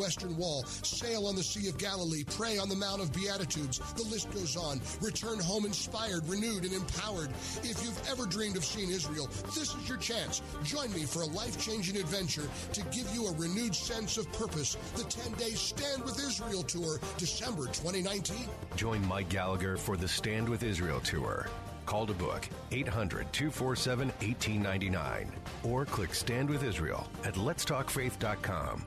Western Wall, sail on the Sea of Galilee, pray on the Mount of Beatitudes. The list goes on. Return home inspired, renewed, and empowered. If you've ever dreamed of seeing Israel, this is your chance. Join me for a life changing adventure to give you a renewed sense of purpose. The 10 day Stand with Israel Tour, December 2019. Join Mike Gallagher for the Stand with Israel Tour. Call to book 800 247 1899 or click Stand with Israel at letstalkfaith.com.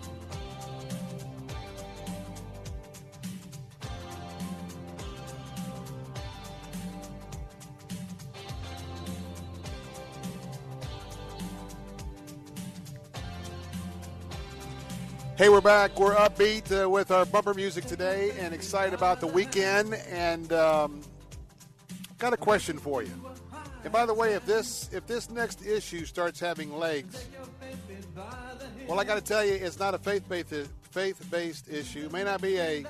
Hey, we're back. We're upbeat uh, with our bumper music today and excited about the weekend. And um, got a question for you. And by the way, if this if this next issue starts having legs, well, I got to tell you, it's not a faith based faith based issue. It may not be a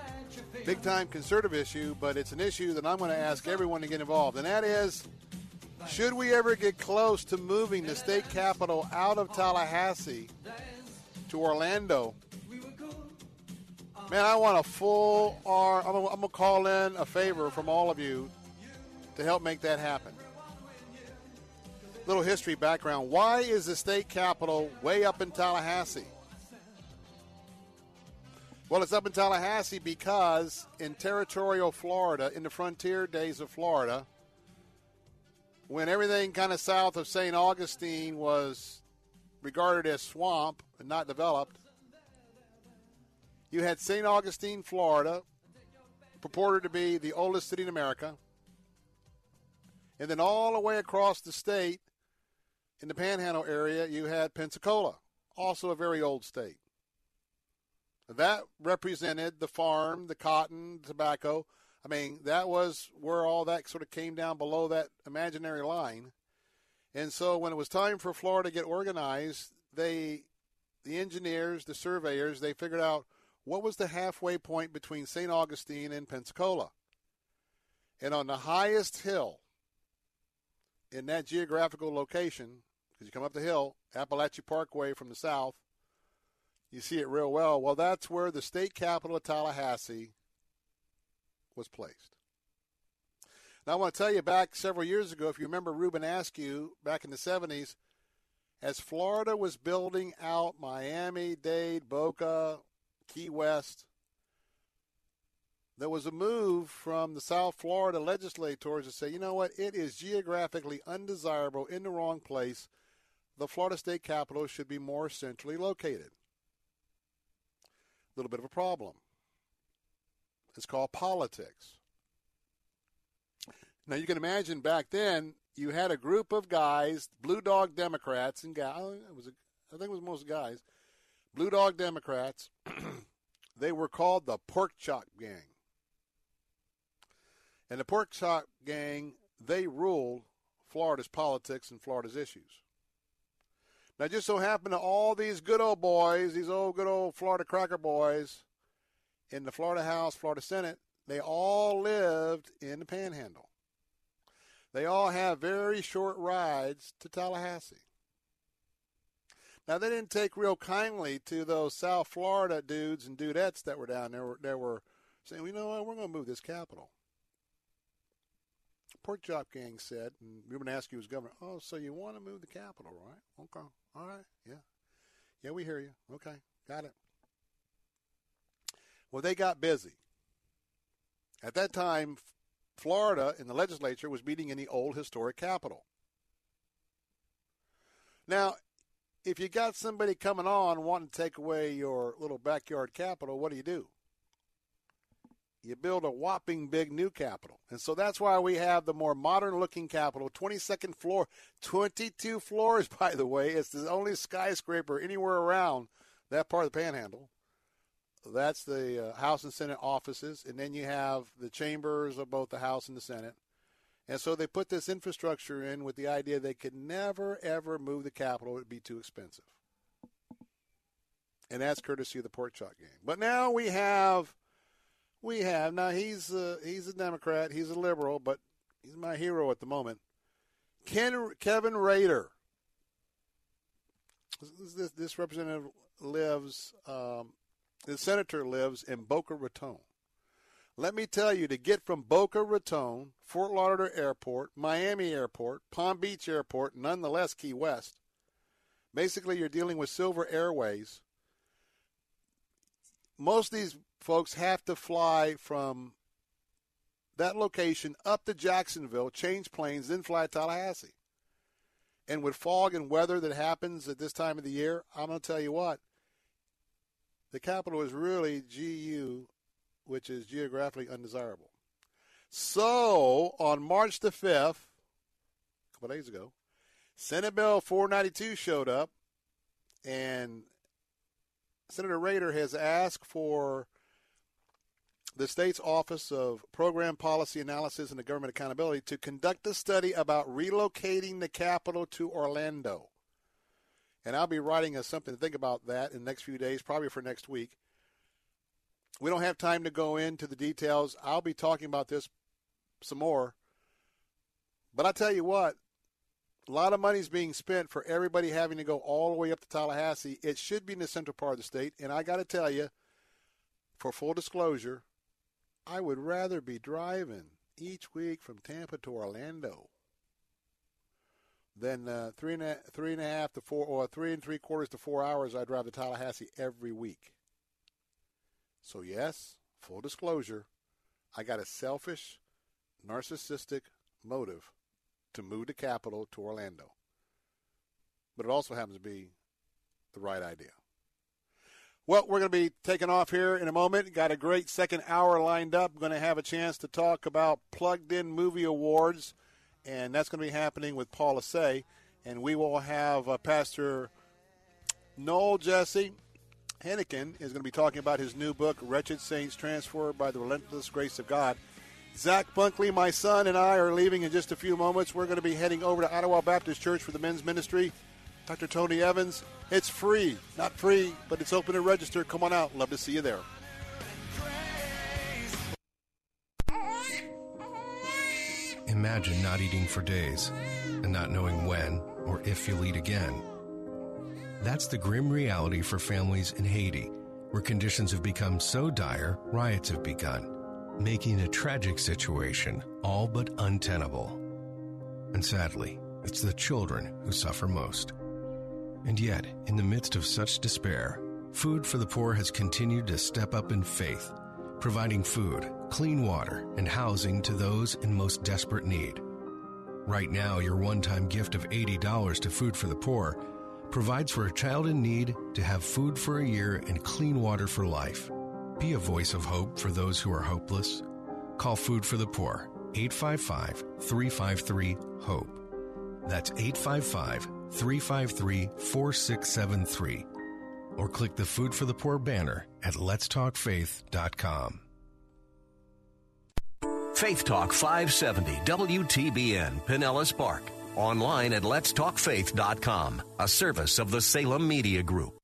big time conservative issue, but it's an issue that I'm going to ask everyone to get involved. And that is, should we ever get close to moving the state capital out of Tallahassee to Orlando? Man, I want a full R. I'm going to call in a favor from all of you to help make that happen. Little history background. Why is the state capital way up in Tallahassee? Well, it's up in Tallahassee because in territorial Florida, in the frontier days of Florida, when everything kind of south of St. Augustine was regarded as swamp and not developed, you had St. Augustine, Florida, purported to be the oldest city in America. And then all the way across the state, in the Panhandle area, you had Pensacola, also a very old state. That represented the farm, the cotton, the tobacco. I mean, that was where all that sort of came down below that imaginary line. And so when it was time for Florida to get organized, they, the engineers, the surveyors, they figured out what was the halfway point between St. Augustine and Pensacola. And on the highest hill in that geographical location, because you come up the hill, Apalachee Parkway from the south, you see it real well. Well, that's where the state capital of Tallahassee was placed. Now, I want to tell you back several years ago, if you remember Reubin Askew back in the 70s, as Florida was building out Miami, Dade, Boca, Key West. There was a move from the South Florida legislators to say, you know what, it is geographically undesirable in the wrong place. The Florida state capital should be more centrally located. A little bit of a problem. It's called politics. Now you can imagine back then you had a group of guys, blue dog Democrats and guys. I think it was most guys, blue dog Democrats. they were called the Pork Chop Gang, and the Pork Chop Gang they ruled Florida's politics and Florida's issues. Now, just so happened to all these good old boys, these old good old Florida cracker boys, in the Florida House, Florida Senate, they all lived in the Panhandle. They all have very short rides to Tallahassee. Now they didn't take real kindly to those South Florida dudes and dudettes that were down there. That were saying, "You know what? We're going to move this capital." Pork Chop Gang said, and Reubin Askew was governor. Oh, so you want to move the capital, right? Okay, all right, yeah, yeah, we hear you. Okay, got it. Well, they got busy. At that time, Florida in the legislature was meeting in the old historic capital. Now, if you got somebody coming on wanting to take away your little backyard capital, what do you do? You build a whopping big new capital. And so that's why we have the more modern looking capital, 22nd floor, 22 floors, by the way. It's the only skyscraper anywhere around that part of the panhandle. That's the uh, House and Senate offices, and then you have the chambers of both the House and the Senate. And so they put this infrastructure in with the idea they could never, ever move the capital. It would be too expensive. And that's courtesy of the pork chop game. But now we have, we have, now he's, uh, he's a Democrat, he's a liberal, but he's my hero at the moment. Ken, Kevin Rader. This, this representative lives um, the senator lives in Boca Raton. Let me tell you, to get from Boca Raton, Fort Lauderdale Airport, Miami Airport, Palm Beach Airport, nonetheless Key West, basically you're dealing with Silver Airways. Most of these folks have to fly from that location up to Jacksonville, change planes, then fly to Tallahassee. And with fog and weather that happens at this time of the year, I'm going to tell you what, the capital is really GU, which is geographically undesirable. So on March the 5th, a couple days ago, Senate Bill 492 showed up, and Senator Rader has asked for the state's Office of Program Policy Analysis and Government Accountability to conduct a study about relocating the capital to Orlando and I'll be writing us something to think about that in the next few days, probably for next week. We don't have time to go into the details. I'll be talking about this some more. But I tell you what, a lot of money is being spent for everybody having to go all the way up to Tallahassee. It should be in the central part of the state. And I got to tell you, for full disclosure, I would rather be driving each week from Tampa to Orlando than uh, three and a, three and a half to four, or three and three quarters to four hours, I drive to Tallahassee every week. So yes, full disclosure, I got a selfish, narcissistic motive to move the capital to Orlando. But it also happens to be the right idea. Well, we're going to be taking off here in a moment. Got a great second hour lined up. Going to have a chance to talk about Plugged In Movie Awards and that's going to be happening with Paul Asay. And we will have uh, Pastor Noel Jesse Heikkinen is going to be talking about his new book, Wretched Saints Transformed by the Relentless Grace of God. Zach Bunkley, my son, and I are leaving in just a few moments. We're going to be heading over to Ottawa Baptist Church for the men's ministry. Dr. Tony Evans, it's free. Not free, but it's open to register. Come on out. Love to see you there. Imagine not eating for days and not knowing when or if you'll eat again. That's the grim reality for families in Haiti, where conditions have become so dire, riots have begun, making a tragic situation all but untenable. And sadly, it's the children who suffer most. And yet, in the midst of such despair, Food for the Poor has continued to step up in faith, providing food, clean water, and housing to those in most desperate need. Right now, your one time gift of $80 to Food for the Poor provides for a child in need to have food for a year and clean water for life. Be a voice of hope for those who are hopeless. Call Food for the Poor 855 353 HOPE. That's 855 353 4673. Or click the Food for the Poor banner at letstalkfaith.com. Faith Talk 570 WTBN Pinellas Park. Online at letstalkfaith.com, a service of the Salem Media Group.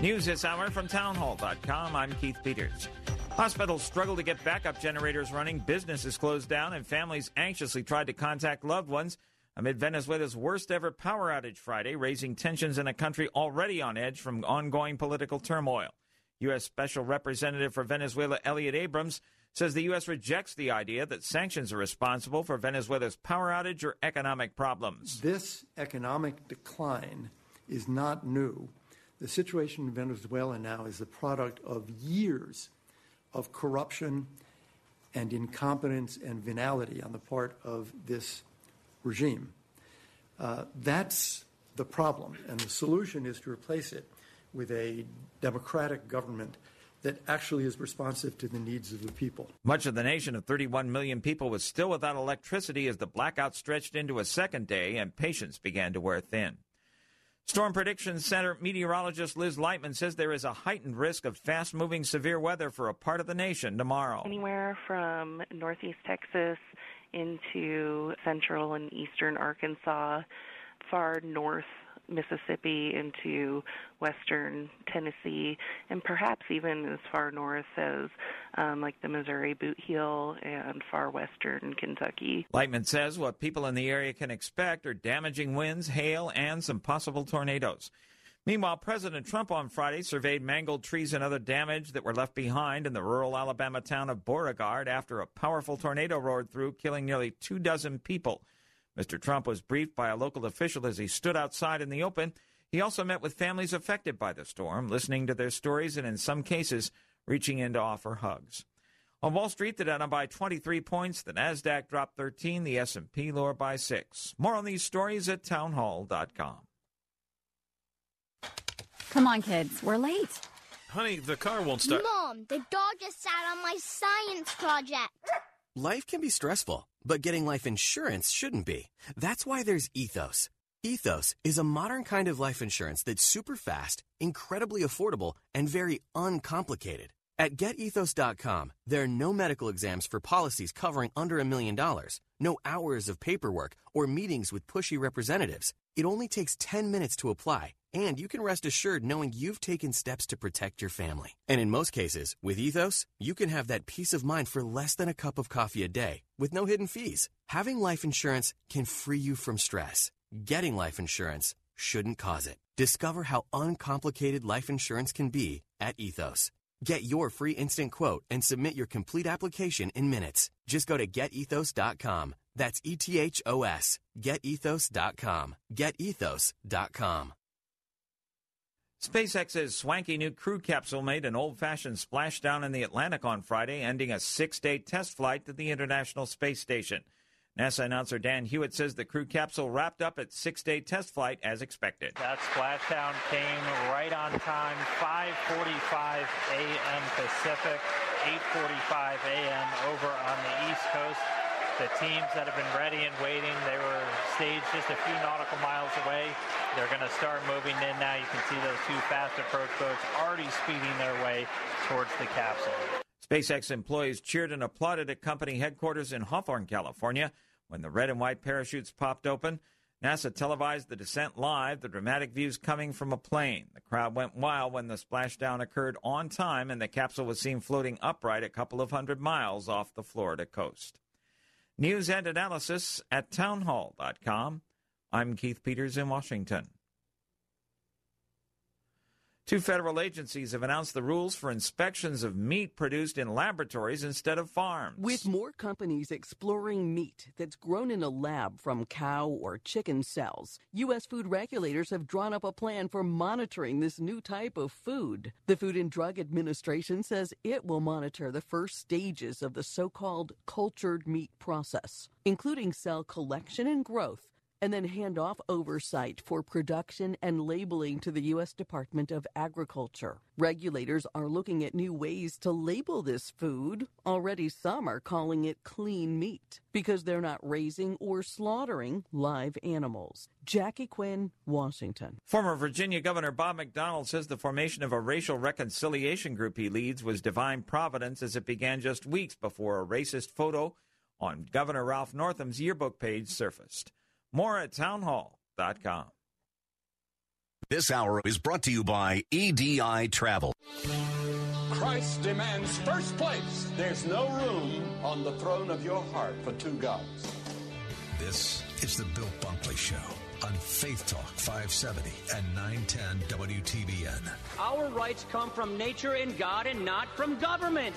News this hour from townhall.com. I'm Keith Peters. Hospitals struggle to get backup generators running, businesses closed down, and families anxiously tried to contact loved ones amid Venezuela's worst ever power outage Friday, raising tensions in a country already on edge from ongoing political turmoil. U.S. Special Representative for Venezuela Elliott Abrams says the U.S. rejects the idea that sanctions are responsible for Venezuela's power outage or economic problems. This economic decline is not new. The situation in Venezuela now is the product of years of corruption and incompetence and venality on the part of this regime. Uh, that's the problem, and the solution is to replace it with a democratic government that actually is responsive to the needs of the people. Much of the nation of 31 million people was still without electricity as the blackout stretched into a second day and patience began to wear thin. Storm Prediction Center meteorologist Liz Leitman says there is a heightened risk of fast moving severe weather for a part of the nation tomorrow. Anywhere from northeast Texas into central and eastern Arkansas, far north Mississippi into western Tennessee, and perhaps even as far north as um, like the Missouri Boot Heel and far western Kentucky. Leitman says what people in the area can expect are damaging winds, hail, and some possible tornadoes. Meanwhile, President Trump on Friday surveyed mangled trees and other damage that were left behind in the rural Alabama town of Beauregard after a powerful tornado roared through, killing nearly two dozen people. Mr. Trump was briefed by a local official as he stood outside in the open. He also met with families affected by the storm, listening to their stories and in some cases reaching in to offer hugs. On Wall Street, the Dow by 23 points, the Nasdaq dropped 13, the S&P lower by 6. More on these stories at townhall.com. Come on, kids, we're late. Honey, the car won't start. Mom, the dog just sat on my science project. Life can be stressful, but getting life insurance shouldn't be. That's why there's Ethos. Ethos is a modern kind of life insurance that's super fast, incredibly affordable, and very uncomplicated. At getethos.com, there are no medical exams for policies covering under a million dollars, no hours of paperwork or meetings with pushy representatives. It only takes 10 minutes to apply, and you can rest assured knowing you've taken steps to protect your family. And in most cases, with Ethos, you can have that peace of mind for less than a cup of coffee a day with no hidden fees. Having life insurance can free you from stress. Getting life insurance shouldn't cause it. Discover how uncomplicated life insurance can be at Ethos. Get your free instant quote and submit your complete application in minutes. Just go to getethos.com. That's E T H O S. Getethos.com. Getethos.com. SpaceX's swanky new crew capsule made an old fashioned splashdown in the Atlantic on Friday, ending a six day test flight to the International Space Station. NASA announcer Dan Huot says the crew capsule wrapped up its six day test flight as expected. That splashdown came right on time, 5:45 a.m. Pacific, 8:45 a.m. over on the East Coast. The teams that have been ready and waiting, they were staged just a few nautical miles away. They're going to start moving in now. You can see those two fast approach boats already speeding their way towards the capsule. SpaceX employees cheered and applauded at company headquarters in Hawthorne, California, when the red and white parachutes popped open. NASA televised the descent live, the dramatic views coming from a plane. The crowd went wild when the splashdown occurred on time and the capsule was seen floating upright a couple of hundred miles off the Florida coast. News and analysis at townhall.com. I'm Keith Peters in Washington. Two federal agencies have announced the rules for inspections of meat produced in laboratories instead of farms. With more companies exploring meat that's grown in a lab from cow or chicken cells, U.S. food regulators have drawn up a plan for monitoring this new type of food. The Food and Drug Administration says it will monitor the first stages of the so called cultured meat process, including cell collection and growth and then hand off oversight for production and labeling to the U.S. Department of Agriculture. Regulators are looking at new ways to label this food. Already, some are calling it clean meat because they're not raising or slaughtering live animals. Jackie Quinn, Washington. Former Virginia Governor Bob McDonnell says the formation of a racial reconciliation group he leads was divine providence as it began just weeks before a racist photo on Governor Ralph Northam's yearbook page surfaced. More at townhall.com. This hour is brought to you by EDI Travel. Christ demands first place. There's no room on the throne of your heart for two gods. This is the Bill Bunkley Show on Faith Talk 570 and 910 WTBN. Our rights come from nature and God and not from government.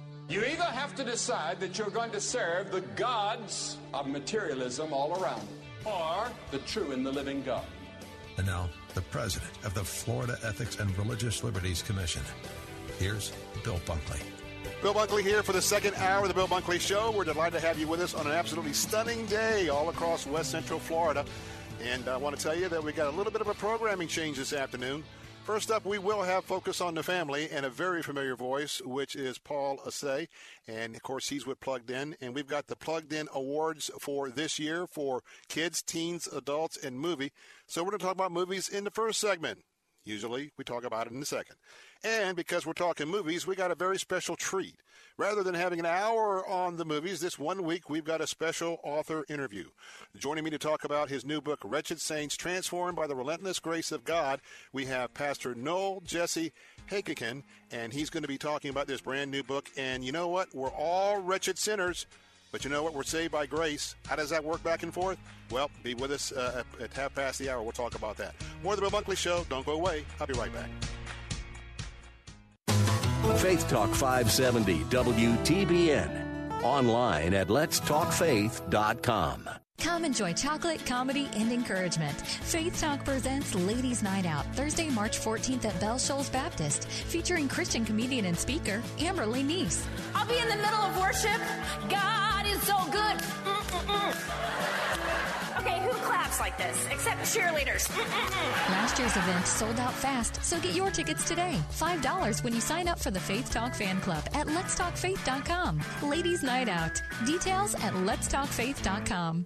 You either have to decide that you're going to serve the gods of materialism all around, or the true and the living God. And now, the president of the Florida Ethics and Religious Liberties Commission. Here's Bill Bunkley. Bill Bunkley here for the second hour of the Bill Bunkley Show. We're delighted to have you with us on an absolutely stunning day all across West Central Florida. And I want to tell you that we got a little bit of a programming change this afternoon. First up, we will have Focus on the Family and a very familiar voice, which is Paul Asay. And of course, he's with Plugged In. And we've got the Plugged In Awards for this year for kids, teens, adults, and movie. So we're going to talk about movies in the first segment. Usually, we talk about it in the second. And because we're talking movies, we got a very special treat. Rather than having an hour on the movies, this one week we've got a special author interview. Joining me to talk about his new book, Wretched Saints Transformed by the Relentless Grace of God, we have Pastor Noel Jesse Heikkinen, and he's going to be talking about this brand new book. And you know what? We're all wretched sinners. But you know what? We're saved by grace. How does that work back and forth? Well, be with us uh, at half past the hour. We'll talk about that. More of the Bill Bunkley Show. Don't go away. I'll be right back. Faith Talk 570 WTBN. Online at letstalkfaith.com. Come enjoy chocolate, comedy, and encouragement. Faith Talk presents Ladies Night Out, Thursday, March 14th at Bell Shoals Baptist, featuring Christian comedian and speaker Amberly Neese. I'll be in the middle of worship. God is so good. Mm-mm-mm. Okay, who claps like this? Except cheerleaders. Last year's event sold out fast, so get your tickets today. $5 when you sign up for the Faith Talk Fan Club at letstalkfaith.com. Ladies Night Out. Details at letstalkfaith.com.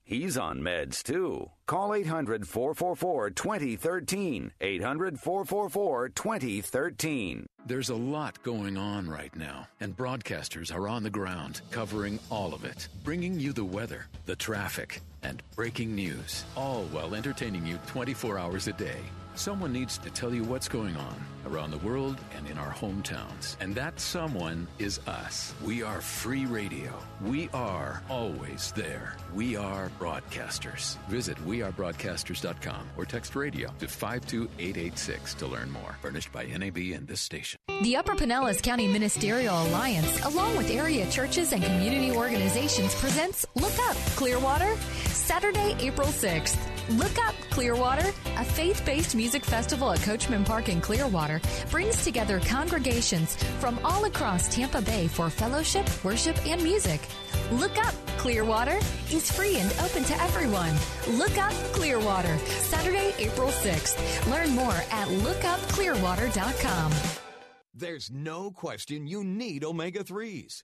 He's on meds too. Call 800 444 2013. 800 444 2013. There's a lot going on right now, and broadcasters are on the ground covering all of it, bringing you the weather, the traffic, and breaking news, all while entertaining you 24 hours a day. Someone needs to tell you what's going on around the world and in our hometowns. And that someone is us. We are free radio. We are always there. We are broadcasters. Visit wearebroadcasters.com or text radio to 52886 to learn more. Furnished by NAB and this station. The Upper Pinellas County Ministerial Alliance, along with area churches and community organizations, presents Look Up Clearwater, Saturday, April 6th. Look Up Clearwater, a faith based music festival at Coachman Park in Clearwater, brings together congregations from all across Tampa Bay for fellowship, worship, and music. Look Up Clearwater is free and open to everyone. Look Up Clearwater, Saturday, April 6th. Learn more at lookupclearwater.com. There's no question you need omega 3s.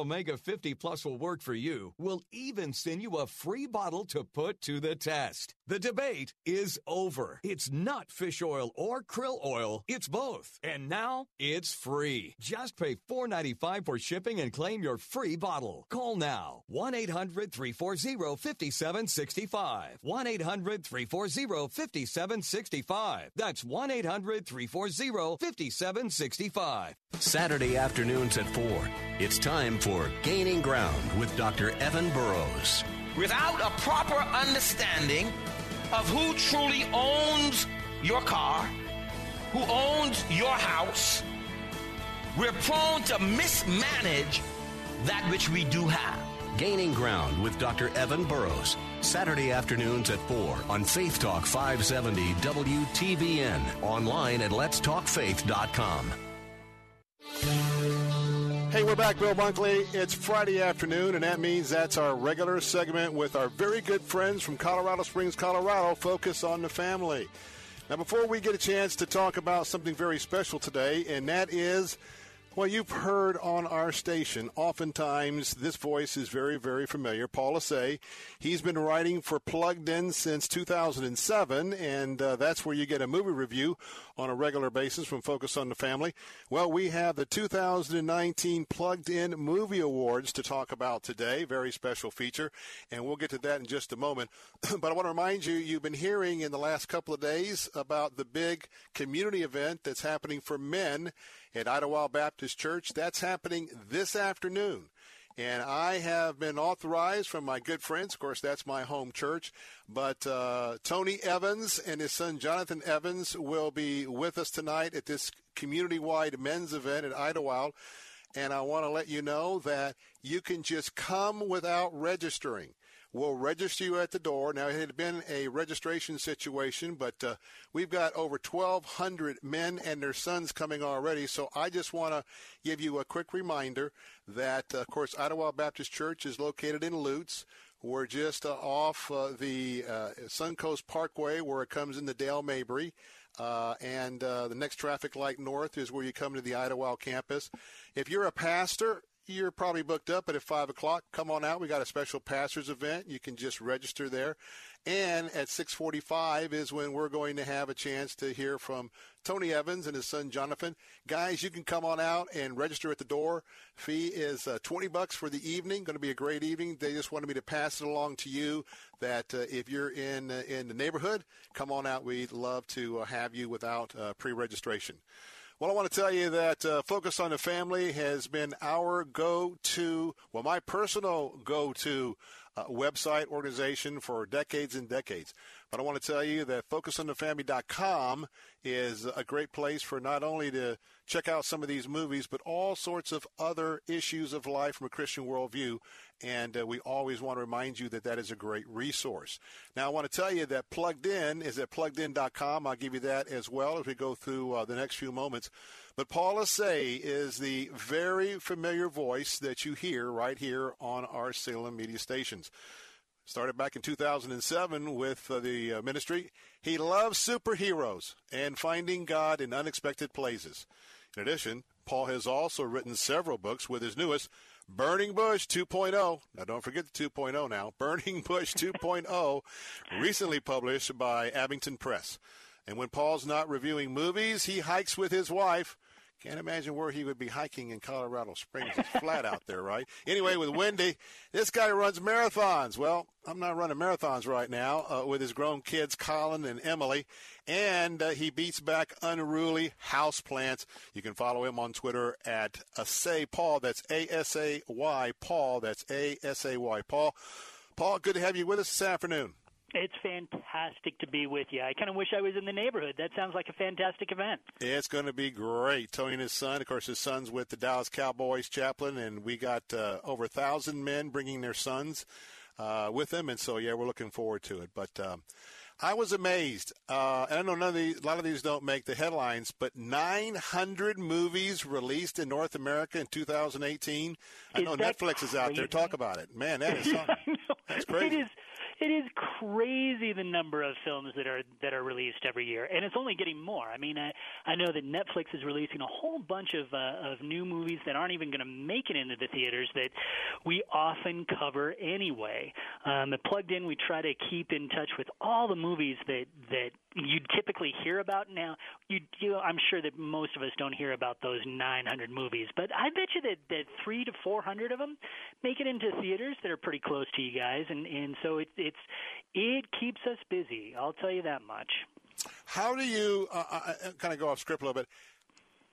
Omega 50 Plus will work for you. We'll even send you a free bottle to put to the test. The debate is over. It's not fish oil or krill oil, it's both. And now it's free. Just pay $4.95 for shipping and claim your free bottle. Call now 1 800 340 5765. 1 800 340 5765. That's 1 800 340 5765. Saturday afternoons at 4. It's time for Gaining Ground with Dr. Evan Burrows. Without a proper understanding of who truly owns your car, who owns your house, we're prone to mismanage that which we do have. Gaining Ground with Dr. Evan Burrows. Saturday afternoons at 4 on Faith Talk 570 WTBN. Online at letstalkfaith.com. Hey, we're back, Bill Bunkley. It's Friday afternoon, and that means that's our regular segment with our very good friends from Colorado Springs, Colorado, Focus on the Family. Now, before we get a chance to talk about something very special today, and that is well, you've heard on our station, oftentimes this voice is very, very familiar. Paul Asay. He's been writing for Plugged In since 2007, and uh, that's where you get a movie review on a regular basis from Focus on the Family. Well, we have the 2019 Plugged In Movie Awards to talk about today. Very special feature, and we'll get to that in just a moment. but I want to remind you, you've been hearing in the last couple of days about the big community event that's happening for men at Idlewild Baptist Church. That's happening this afternoon. And I have been authorized from my good friends. Of course, that's my home church. But uh, Tony Evans and his son Jonathan Evans will be with us tonight at this community wide men's event at Idlewild. And I want to let you know that you can just come without registering. We'll register you at the door. Now, it had been a registration situation, but uh, we've got over 1,200 men and their sons coming already. So I just want to give you a quick reminder that, uh, of course, Idlewild Baptist Church is located in Lutz. We're just uh, off uh, the uh, Suncoast Parkway where it comes into Dale Mabry. Uh, and uh, the next traffic light north is where you come to the Idlewild campus. If you're a pastor you're probably booked up, but at 5 o'clock, come on out. We got a special pastors event. You can just register there. And at 645 is when we're going to have a chance to hear from Tony Evans and his son Jonathan. Guys, you can come on out and register at the door. Fee is uh, 20 bucks for the evening. Going to be a great evening. They just wanted me to pass it along to you that uh, if you're in uh, in the neighborhood, come on out. We'd love to uh, have you without uh, pre-registration. Well, I want to tell you that uh, Focus on the Family has been our go to, well, my personal go to uh, website organization for decades and decades. But I want to tell you that FocusOnTheFamily.com is a great place for not only to check out some of these movies, but all sorts of other issues of life from a Christian worldview. And uh, we always want to remind you that that is a great resource. Now, I want to tell you that Plugged In is at pluggedin.com. I'll give you that as well as we go through uh, the next few moments. But Paul Asay is the very familiar voice that you hear right here on our Salem media stations. Started back in 2007 with uh, the uh, ministry. He loves superheroes and finding God in unexpected places. In addition, Paul has also written several books with his newest, Burning Bush 2.0. Now, don't forget the 2.0 now. Burning Bush 2.0, recently published by Abingdon Press. And when Paul's not reviewing movies, he hikes with his wife. Can't imagine where he would be hiking in Colorado Springs. It's flat out there, right? Anyway, with Wendy, this guy runs marathons. Well, I'm not running marathons right now uh, with his grown kids, Colin and Emily, and uh, he beats back unruly houseplants. You can follow him on Twitter at Asay Paul. That's A S A Y Paul. That's A S A Y Paul. Paul, good to have you with us this afternoon. It's fantastic to be with you. I kind of wish I was in the neighborhood. That sounds like a fantastic event. It's going to be great. Tony and his son, of course, his son's with the Dallas Cowboys chaplain, and we got uh, over a thousand men bringing their sons uh, with them, and so yeah, we're looking forward to it. But um, I was amazed, uh, and I know none of these, a lot of these don't make the headlines, but 900 movies released in North America in 2018. I Is know Netflix is out there. Talk about it, man. That is. That's crazy. It is. It is crazy the number of films that are that are released every year, and it's only getting more. I mean, I I know that Netflix is releasing a whole bunch of uh, of new movies that aren't even going to make it into the theaters that we often cover anyway. Um, at Plugged In, we try to keep in touch with all the movies that that you typically hear about now. You, you I'm sure that most of us don't hear about those 900 movies, but I bet you that that three to 400 of them make it into theaters that are pretty close to you guys, and and so it's it's it keeps us busy. I'll tell you that much. How do you uh, uh, kind of go off script a little bit?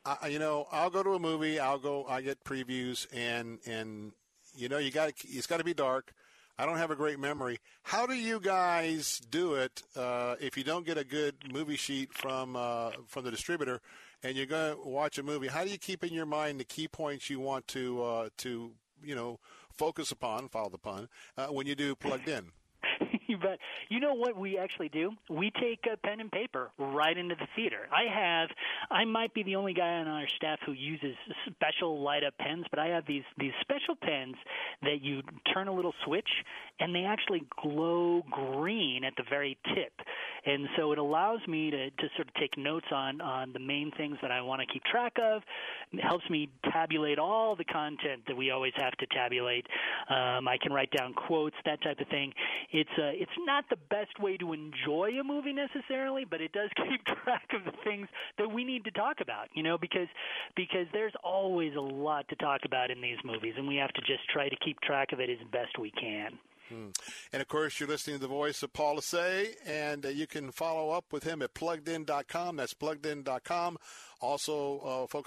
Uh, you know, I'll go to a movie. I'll go. I get previews, and and you know, you got it's got to be dark. I don't have a great memory. How do you guys do it uh, if you don't get a good movie sheet from uh, from the distributor, and you're going to watch a movie? How do you keep in your mind the key points you want to uh, to you know focus upon? Follow the pun uh, when you do plugged in. but you know what we actually do? We take a pen and paper right into the theater. I have, I might be the only guy on our staff who uses special light up pens, but I have these these special pens that you turn a little switch, and they actually glow green at the very tip, and so it allows me to to sort of take notes on on the main things that I want to keep track of. It helps me tabulate all the content that we always have to tabulate. Um, I can write down quotes, that type of thing. It's uh, it's not the best way to enjoy a movie necessarily, but it does keep track of the things that we need to talk about. You know, because because there's always a lot to talk about in these movies, and we have to just try to keep track of it as best we can. Hmm. And of course, you're listening to the voice of Paul Asay, and uh, you can follow up with him at pluggedin.com. That's pluggedin.com. Also, uh,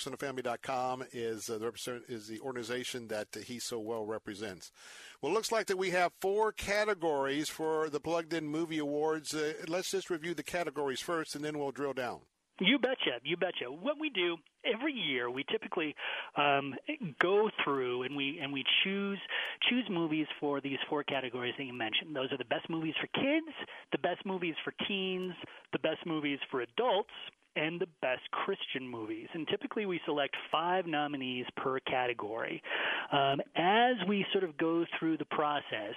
is uh, the is the organization that uh, he so well represents. Well, it looks like that we have four categories for the Plugged In Movie Awards. Uh, let's just review the categories first, and then we'll drill down. You betcha, you betcha. What we do every year, we typically um, go through and we and we choose choose movies for these four categories that you mentioned. Those are the best movies for kids, the best movies for teens, the best movies for adults, and the best Christian movies. And typically we select five nominees per category. Um, as we sort of go through the process,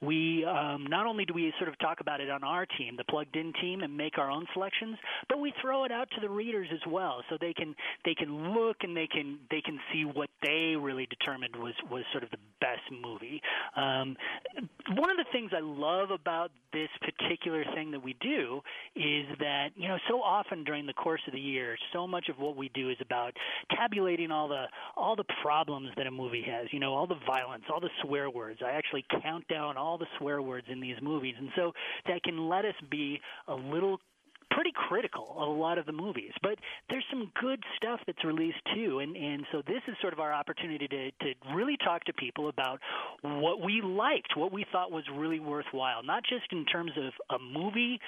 we um, not only do we sort of talk about it on our team, the plugged in team, and make our own selections, but we throw it out to the readers as well, so they can they can look and they can they can see what they really determined was was sort of the best movie. Um, one of the things I love about this particular thing that we do is that you know so often during the course of the year, so much of what we do is about tabulating all the all the problems that a movie has. You know, all the violence, all the swear words. I actually count down all the swear words in these movies, and so that can let us be a little pretty critical of a lot of the movies. But there's some good stuff that's released too, and and so this is sort of our opportunity to to really talk to people about what we liked, what we thought was really worthwhile, not just in terms of a movie,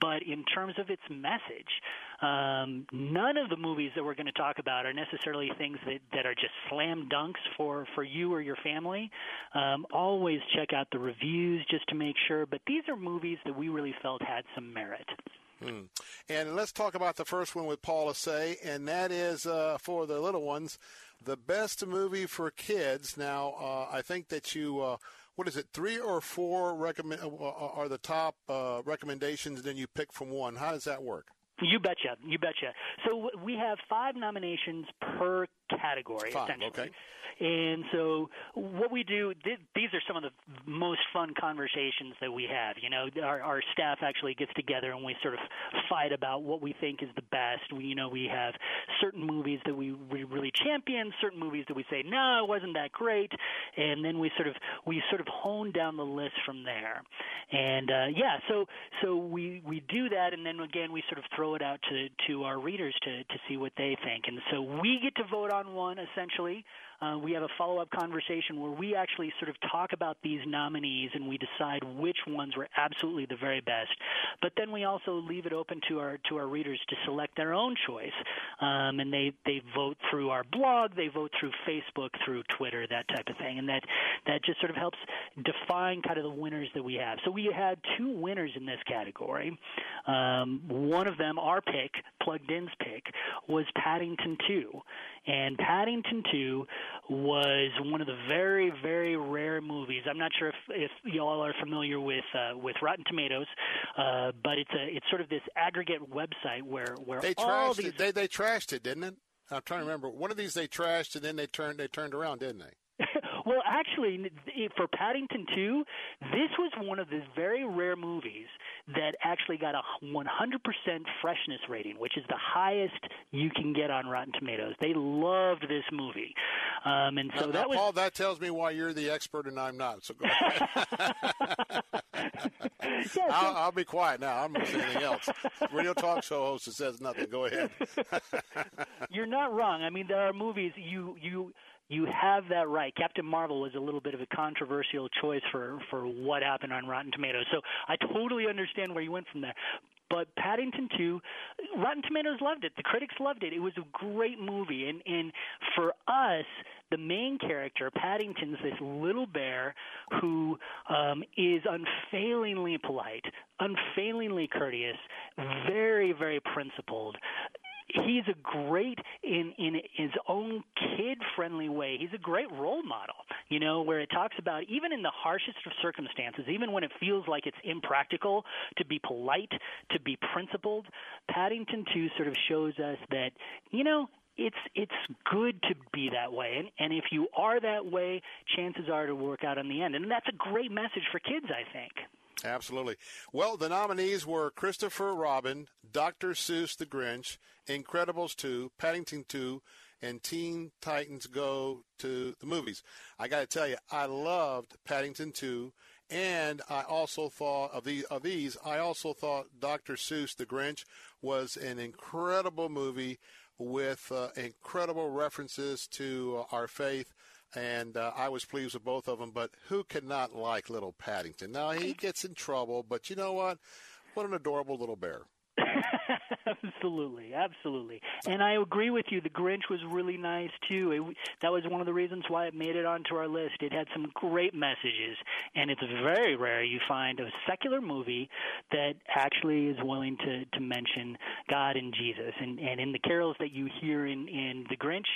but in terms of its message. Um, none of the movies that we're going to talk about are necessarily things that, that are just slam dunks for, for you or your family. Um, always check out the reviews just to make sure. But these are movies that we really felt had some merit. Hmm. And let's talk about the first one with Paul Asay, and that is uh, for the little ones, the best movie for kids. Now, uh, I think that you, uh, what is it, three or four recommend uh, are the top uh, recommendations, and then you pick from one. How does that work? You betcha, you betcha. So we have five nominations per category, essentially. okay. And so what we do, th- these are some of the most fun conversations that we have. You know, our, our staff actually gets together and we sort of fight about what we think is the best. We, you know, we have certain movies that we, we really champion, certain movies that we say, no, it wasn't that great. And then we sort of, we sort of hone down the list from there. And, uh, yeah, so, so we, we do that and then again we sort of throw it out to, to our readers to, to see what they think. And so we get to vote on one essentially. Uh, we have a follow-up conversation where we actually sort of talk about these nominees and we decide which ones were absolutely the very best. But then we also leave it open to our to our readers to select their own choice, um, and they they vote through our blog, they vote through Facebook, through Twitter, that type of thing, and that that just sort of helps define kind of the winners that we have. So we had two winners in this category. Um, one of them, our pick, Plugged In's pick, was Paddington 2. And Paddington 2 was one of the very, very rare movies. I'm not sure if, if y'all are familiar with uh, with Rotten Tomatoes, uh, but it's a it's sort of this aggregate website where where They all these it. They they trashed it, didn't it? I'm trying to remember. One of these they trashed, and then they turned they turned around, didn't they? Well, actually, for Paddington 2, this was one of the very rare movies that actually got a 100% freshness rating, which is the highest you can get on Rotten Tomatoes. They loved this movie. Um, and so now, that now, was Paul. That tells me why you're the expert and I'm not. So go ahead. I'll, I'll be quiet now. I'm not saying anything else. Radio talk show host that says nothing. Go ahead. You're not wrong. I mean, there are movies you you you have that right. Captain Marvel was a little bit of a controversial choice for for what happened on Rotten Tomatoes. So I totally understand where you went from there. But Paddington 2, Rotten Tomatoes loved it. The critics loved it. It was a great movie. And and for us, the main character, Paddington's this little bear who um, is unfailingly polite, unfailingly courteous, very very principled he's a great in in his own kid friendly way he's a great role model you know where it talks about even in the harshest of circumstances even when it feels like it's impractical to be polite to be principled paddington 2 sort of shows us that you know it's it's good to be that way. And and if you are that way chances are to work out in the end. And that's a great message for kids i think Absolutely. Well, the nominees were Christopher Robin, Dr. Seuss the Grinch, Incredibles 2, Paddington 2, and Teen Titans Go to the movies. I got to tell you, I loved Paddington 2, and I also thought of these, of these, I also thought Dr. Seuss the Grinch was an incredible movie with uh, incredible references to uh, our faith and uh, I was pleased with both of them. But who could not like little Paddington? Now he gets in trouble, but you know what? What an adorable little bear. absolutely, absolutely. And I agree with you. The Grinch was really nice too. It, that was one of the reasons why it made it onto our list. It had some great messages, and it's very rare you find a secular movie that actually is willing to to mention God and Jesus. And and in the carols that you hear in in the Grinch,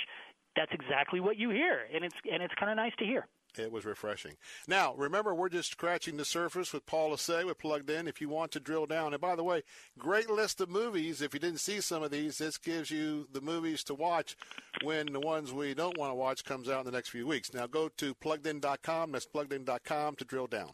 that's exactly what you hear, and it's and it's kind of nice to hear. It was refreshing. Now, remember, we're just scratching the surface with Paul Asay with Plugged In. If you want to drill down, and by the way, great list of movies. If you didn't see some of these, this gives you the movies to watch when the ones we don't want to watch comes out in the next few weeks. Now, go to pluggedin.com. That's pluggedin.com to drill down.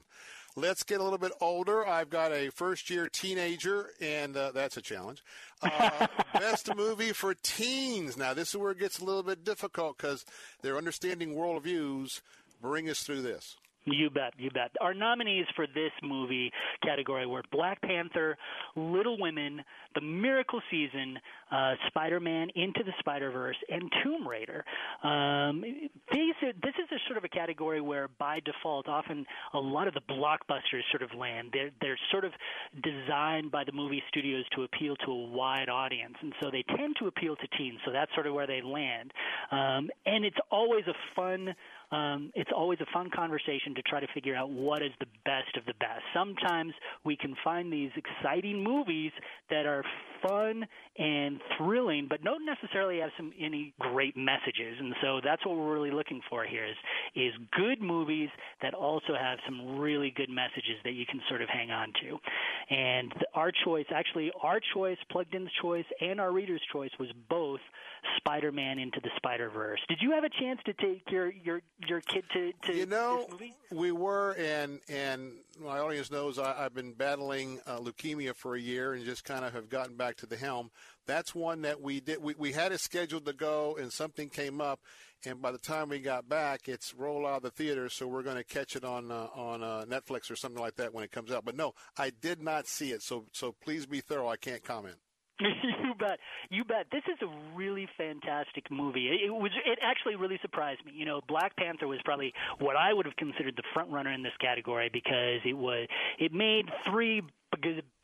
Let's get a little bit older. I've got a first year teenager, and uh, that's a challenge. Uh, best movie for teens. Now, this is where it gets a little bit difficult because their understanding worldviews bring us through this. You bet, you bet. Our nominees for this movie category were Black Panther, Little Women, The Miracle Season, uh, Spider-Man Into the Spider-Verse, and Tomb Raider. Um, these are, this is a sort of a category where, by default, often a lot of the blockbusters sort of land. They're they're sort of designed by the movie studios to appeal to a wide audience, and so they tend to appeal to teens. So that's sort of where they land. Um, and it's always a fun um, it's always a fun conversation to try to figure out what is the best of the best. Sometimes we can find these exciting movies that are fun and thrilling, but don't necessarily have some any great messages. And so that's what we're really looking for here is is good movies that also have some really good messages that you can sort of hang on to. And our choice, actually, our choice, Plugged In's choice, and our reader's choice was both Spider-Man into the Spider-Verse. Did you have a chance to take your your your kid to to you know this movie? we were and and my audience knows I, I've been battling uh, leukemia for a year and just kind of have gotten back to the helm. That's one that we did. We, we had it scheduled to go and something came up, and by the time we got back, it's rolled out of the theater. So we're going to catch it on uh, on uh, Netflix or something like that when it comes out. But no, I did not see it. So so please be thorough. I can't comment. you bet. You bet. This is a really fantastic movie. It, it was. It actually really surprised me. You know, Black Panther was probably what I would have considered the front runner in this category because it was. It made three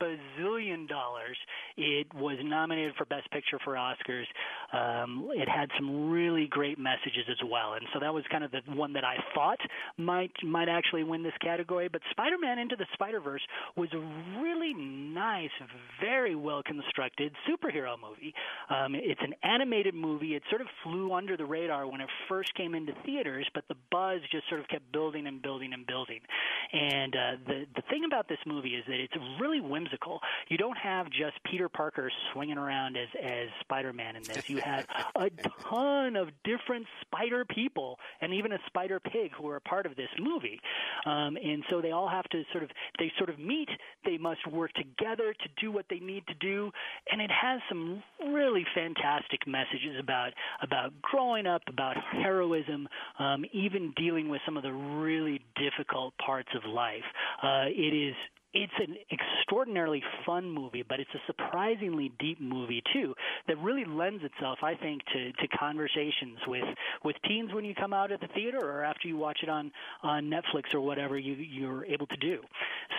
bazillion dollars. It was nominated for Best Picture for Oscars. Um, it had some really great messages as well, and so that was kind of the one that I thought might might actually win this category. But Spider-Man Into the Spider-Verse was a really nice, very well constructed superhero movie. Um, it's an animated movie. It sort of flew under the radar when it first came into theaters, but the buzz just sort of kept building and building and building. And uh, the the thing about this movie is that it's really whimsical. You don't have just Peter Parker swinging around as as Spider-Man in this. You had a ton of different spider people and even a spider pig who are a part of this movie. Um, and so they all have to sort of they sort of meet. They must work together to do what they need to do, and it has some really fantastic messages about about growing up, about heroism, um, even dealing with some of the really difficult parts of life. Uh, it is it's an extraordinarily fun movie, but it's a surprisingly deep movie too that really lends itself, I think, to, to conversations with with teens when you come out at the theater or after you watch it on on Netflix or whatever you you're able to do.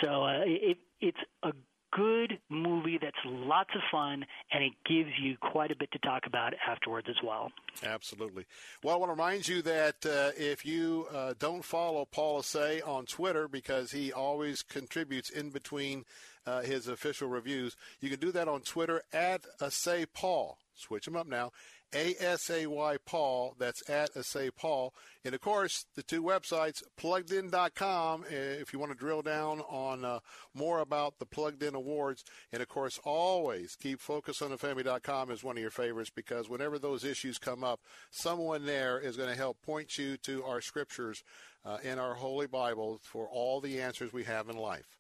So uh, it it's a good movie that's lots of fun and it gives you quite a bit to talk about afterwards as well. Absolutely. Well, I want to remind you that uh, if you uh, don't follow Paul Asay on Twitter because he always contributes in between uh, his official reviews, you can do that on Twitter at Asay Paul. Switch him up now. A-S-A-Y Paul. That's at Asay Paul. And of course, the two websites, pluggedin.com, eh, if you want to drill down on uh, more about the Plugged In Awards. And of course, always keep focusonthefamily.com is one of your favorites because whenever those issues come up, someone there is going to help point you to our scriptures uh, in our Holy Bible for all the answers we have in life.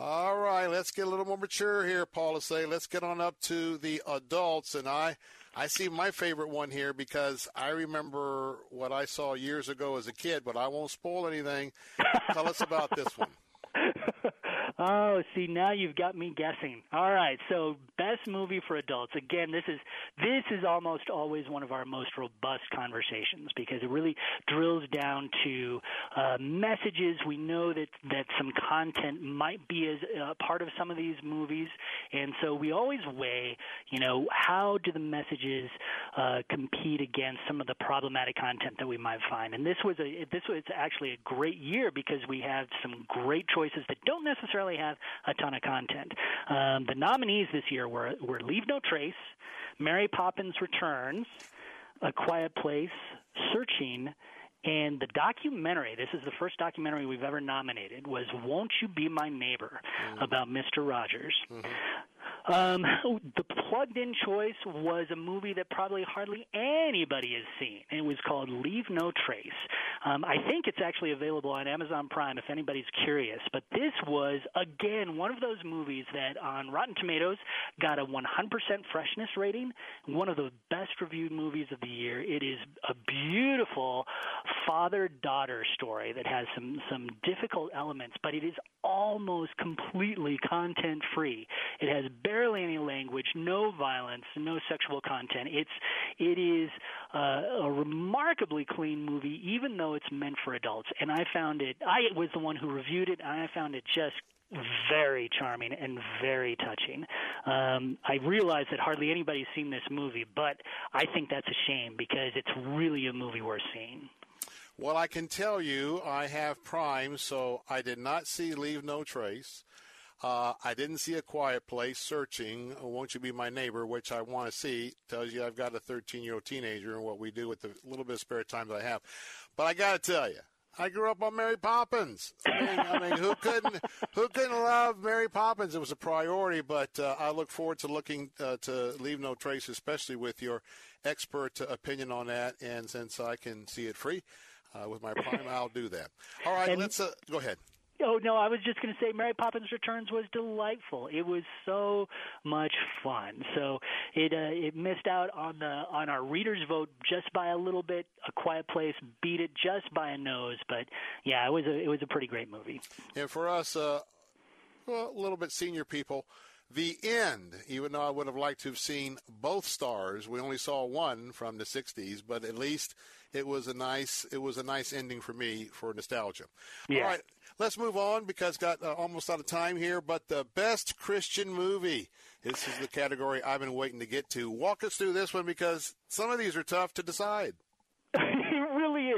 All right, let's get a little more mature here, Paul. Say, let's get on up to the adults, and I, I see my favorite one here because I remember what I saw years ago as a kid, but I won't spoil anything. Tell us about this one. Oh, see now you've got me guessing. All right, so best movie for adults. Again, this is this is almost always one of our most robust conversations because it really drills down to uh, messages. We know that that some content might be as uh, part of some of these movies, and so we always weigh, you know, how do the messages uh, compete against some of the problematic content that we might find. And this was a this was actually a great year because we have some great choices that don't necessarily have a ton of content. Um, the nominees this year were, were Leave No Trace, Mary Poppins Returns, A Quiet Place, Searching, and the documentary, this is the first documentary we've ever nominated, was Won't You Be My Neighbor mm-hmm. about Mr. Rogers. Mm-hmm. Um, the plugged in choice was a movie that probably hardly anybody has seen. It was called Leave No Trace. Um, I think it's actually available on Amazon Prime if anybody's curious. But this was, again, one of those movies that on Rotten Tomatoes got a 100% freshness rating, one of the best reviewed movies of the year. It is a beautiful father daughter story that has some, some difficult elements, but it is almost completely content free. It has barely any language, no violence, no sexual content. It's it is uh, a remarkably clean movie, even though it's meant for adults. And I found it. I was the one who reviewed it, and I found it just very charming and very touching. Um, I realize that hardly anybody's seen this movie, but I think that's a shame because it's really a movie worth seeing. Well, I can tell you I have Prime, so I did not see Leave No Trace. Uh, I didn't see A Quiet Place searching, Won't You Be My Neighbor, which I want to see. Tells you I've got a 13 year old teenager and what we do with the little bit of spare time that I have. But I got to tell you, I grew up on Mary Poppins. I mean, I mean, who couldn't who couldn't love Mary Poppins? It was a priority, but uh, I look forward to looking uh, to leave no trace, especially with your expert opinion on that. And since I can see it free uh, with my Prime, I'll do that. All right, And- let's uh, go ahead. Oh no, I was just going to say Mary Poppins Returns was delightful. It was so much fun. So it uh, it missed out on the on our readers vote just by a little bit. A Quiet Place beat it just by a nose, but yeah, it was a it was a pretty great movie. And for us, uh, well, a little bit senior people, the end, even though I would have liked to have seen both stars, we only saw one from the 60s, but at least it was a nice it was a nice ending for me for nostalgia. Yeah. All right, let's move on because got uh, almost out of time here, but the best Christian movie. This is the category I've been waiting to get to. Walk us through this one because some of these are tough to decide.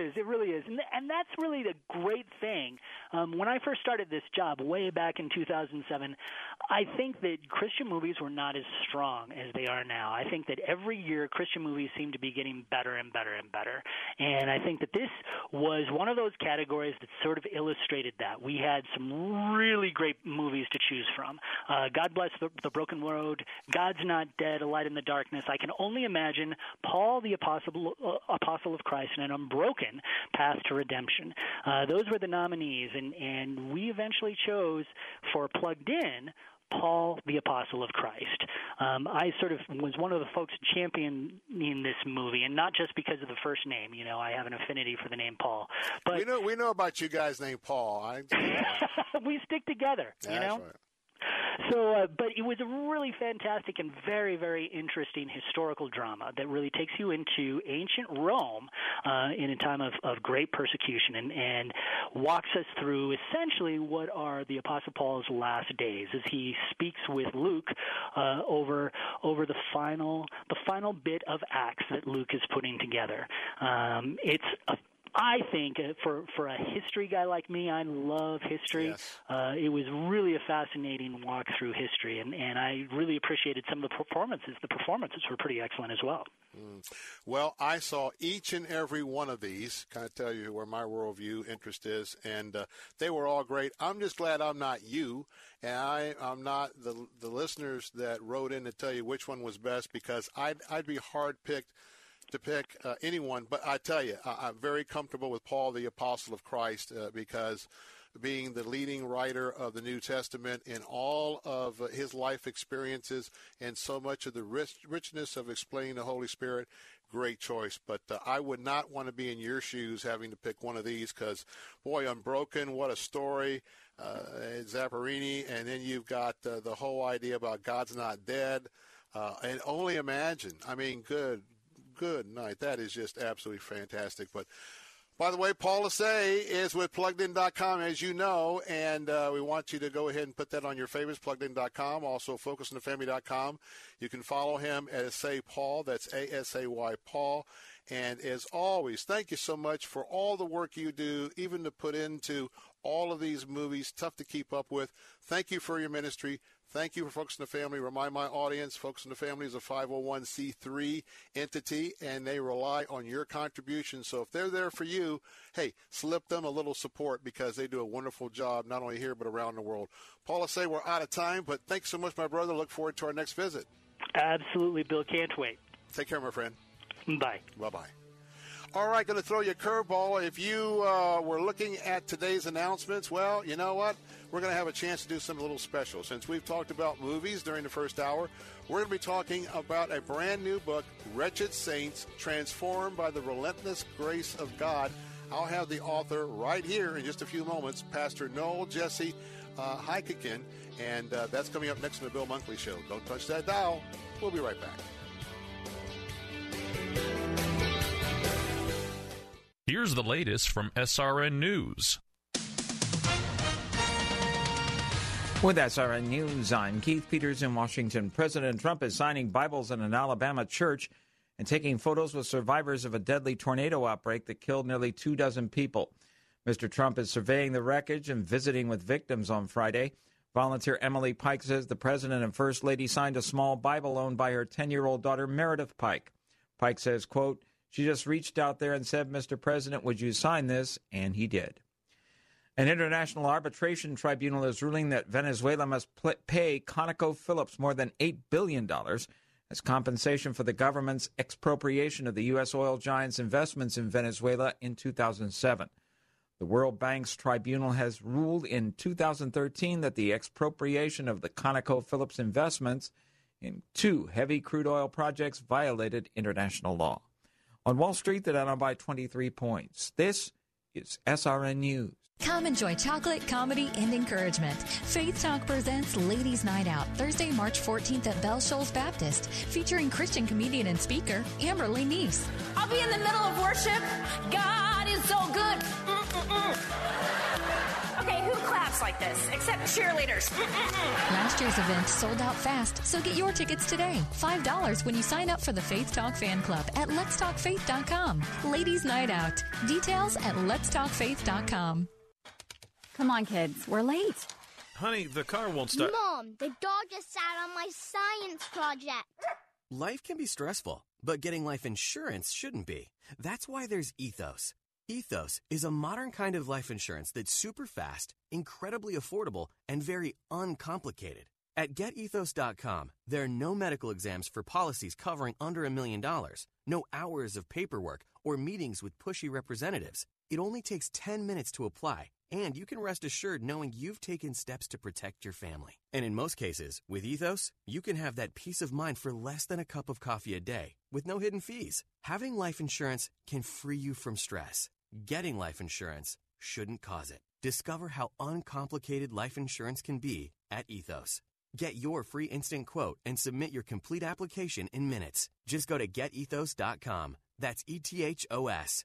Is. It really is, and and that's really the great thing. Um, when I first started this job way back in 2007, I think that Christian movies were not as strong as they are now. I think that every year Christian movies seem to be getting better and better and better, and I think that this was one of those categories that sort of illustrated that. We had some really great movies to choose from. Uh, God bless the, the Broken Road, God's Not Dead, A Light in the Darkness. I can only imagine Paul the Apostle, uh, Apostle of Christ, and an Path to Redemption. Uh, those were the nominees, and, and we eventually chose for Plugged In. Paul, the Apostle of Christ. Um, I sort of was one of the folks championing this movie, and not just because of the first name. You know, I have an affinity for the name Paul, but we know we know about you guys named Paul. I, we stick together. You know. right. So, uh, but it was a really fantastic and very, very interesting historical drama that really takes you into ancient Rome uh, in a time of, of great persecution and, and walks us through essentially what are the Apostle Paul's last days as he speaks with Luke uh, over over the final the final bit of Acts that Luke is putting together. Um, it's a I think uh, for for a history guy like me, I love history. Uh, it was really a fascinating walk through history, and and I really appreciated some of the performances. The performances were pretty excellent as well. Mm. Well, I saw each and every one of these. Kind of tell you where my worldview interest is, and uh, they were all great. I'm just glad I'm not you, and I, I'm not the the listeners that wrote in to tell you which one was best because I'd I'd be hard picked to pick uh, anyone. But I tell you, I, I'm very comfortable with Paul, the Apostle of Christ, uh, because being the leading writer of the New Testament in all of uh, his life experiences and so much of the rich, richness of explaining the Holy Spirit, great choice. But uh, I would not want to be in your shoes having to pick one of these because, boy, Unbroken, what a story. Uh, Zamperini, and then you've got uh, the whole idea about God's not dead. Uh, and only imagine. I mean, good, good night. That is just absolutely fantastic. But by the way, Paul Asay is with PluggedIn.com, as you know, and uh, we want you to go ahead and put that on your favorites, PluggedIn.com, also FocusOnTheFamily.com. You can follow him at Say Paul, that's A-S-A-Y Paul. And as always, thank you so much for all the work you do, even to put into all of these movies, tough to keep up with. Thank you for your ministry. Thank you for Focus on the Family. Remind my audience, Focus on the Family is a 501c3 entity, and they rely on your contribution. So if they're there for you, hey, slip them a little support because they do a wonderful job, not only here, but around the world. Paul Asay we're out of time, but thanks so much, my brother. Look forward to our next visit. Absolutely, Bill. Can't wait. Take care, my friend. Bye. Bye bye. All right, going to throw you a curveball. If you uh, were looking at today's announcements, well, you know what? We're going to have a chance to do something a little special. Since we've talked about movies during the first hour, we're going to be talking about a brand new book, Wretched Saints Transformed by the Relentless Grace of God. I'll have the author right here in just a few moments, Pastor Noel Jesse uh, Heikkinen, and uh, that's coming up next on the Bill Bunkley Show. Don't touch that dial. We'll be right back. Here's the latest from SRN News. With SRN News, I'm Keith Peters in Washington. President Trump is signing Bibles in an Alabama church and taking photos with survivors of a deadly tornado outbreak that killed nearly two dozen people. Mr. Trump is surveying the wreckage and visiting with victims on Friday. Volunteer Emily Pike says the president and first lady signed a small Bible owned by her 10 year old daughter, Meredith Pike. Pike says, quote, she just reached out there and said, Mr. President, would you sign this? And he did. An international arbitration tribunal is ruling that Venezuela must pay ConocoPhillips more than $8 billion as compensation for the government's expropriation of the U.S. oil giant's investments in Venezuela in 2007. The World Bank's tribunal has ruled in 2013 that the expropriation of the ConocoPhillips investments in two heavy crude oil projects violated international law. On Wall Street, they're down by 23 points. This is SRN News. Come enjoy chocolate, comedy, and encouragement. Faith Talk presents Ladies Night Out, Thursday, March 14th at Bell Shoals Baptist, featuring Christian comedian and speaker Amberly Neese. I'll be in the middle of worship. God is so good. Mm-mm-mm. Okay, who claps like this? Except cheerleaders. Mm-mm-mm. Last year's event sold out fast, so get your tickets today. $5 when you sign up for the Faith Talk Fan Club at letstalkfaith.com. Ladies Night Out. Details at letstalkfaith.com. Come on, kids. We're late. Honey, the car won't start. Mom, the dog just sat on my science project. Life can be stressful, but getting life insurance shouldn't be. That's why there's Ethos. Ethos is a modern kind of life insurance that's super fast, incredibly affordable, and very uncomplicated. At getethos.com, there are no medical exams for policies covering under a million dollars, no hours of paperwork or meetings with pushy representatives. It only takes 10 minutes to apply and you can rest assured knowing you've taken steps to protect your family. And in most cases, with Ethos, you can have that peace of mind for less than a cup of coffee a day with no hidden fees. Having life insurance can free you from stress. Getting life insurance shouldn't cause it. Discover how uncomplicated life insurance can be at Ethos. Get your free instant quote and submit your complete application in minutes. Just go to getethos.com. That's E T H O S.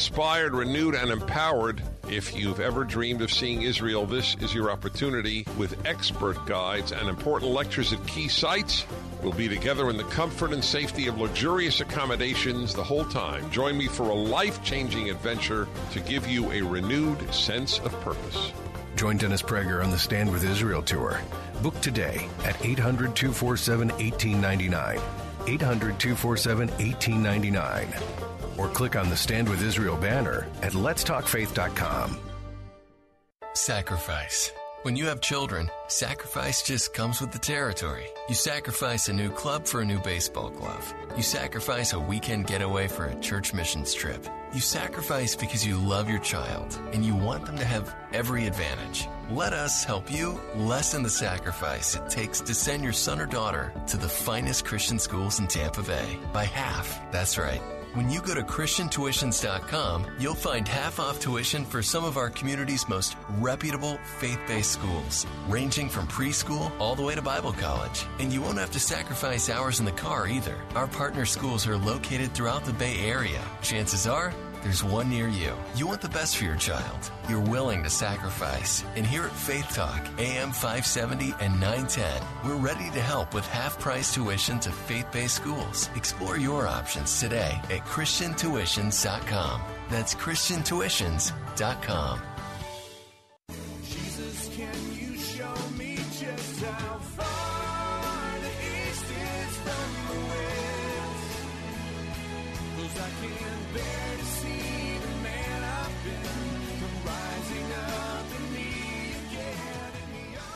inspired, renewed, and empowered. If you've ever dreamed of seeing Israel, this is your opportunity with expert guides and important lectures at key sites. We'll be together in the comfort and safety of luxurious accommodations the whole time. Join me for a life changing adventure to give you a renewed sense of purpose. Join Dennis Prager on the Stand with Israel tour. Book today at 800 247 1899. 800 247 1899 or click on the Stand with Israel banner at letstalkfaith.com. Sacrifice. When you have children, sacrifice just comes with the territory. You sacrifice a new club for a new baseball glove. You sacrifice a weekend getaway for a church missions trip. You sacrifice because you love your child and you want them to have every advantage. Let us help you lessen the sacrifice it takes to send your son or daughter to the finest Christian schools in Tampa Bay by half. That's right when you go to ChristianTuitions.com, you'll find half off tuition for some of our community's most reputable faith based schools, ranging from preschool all the way to Bible college. And you won't have to sacrifice hours in the car either. Our partner schools are located throughout the Bay Area. Chances are, there's one near you. You want the best for your child. You're willing to sacrifice. And here at Faith Talk, AM 570 and 910, we're ready to help with half price tuition to faith based schools. Explore your options today at ChristianTuitions.com. That's ChristianTuitions.com.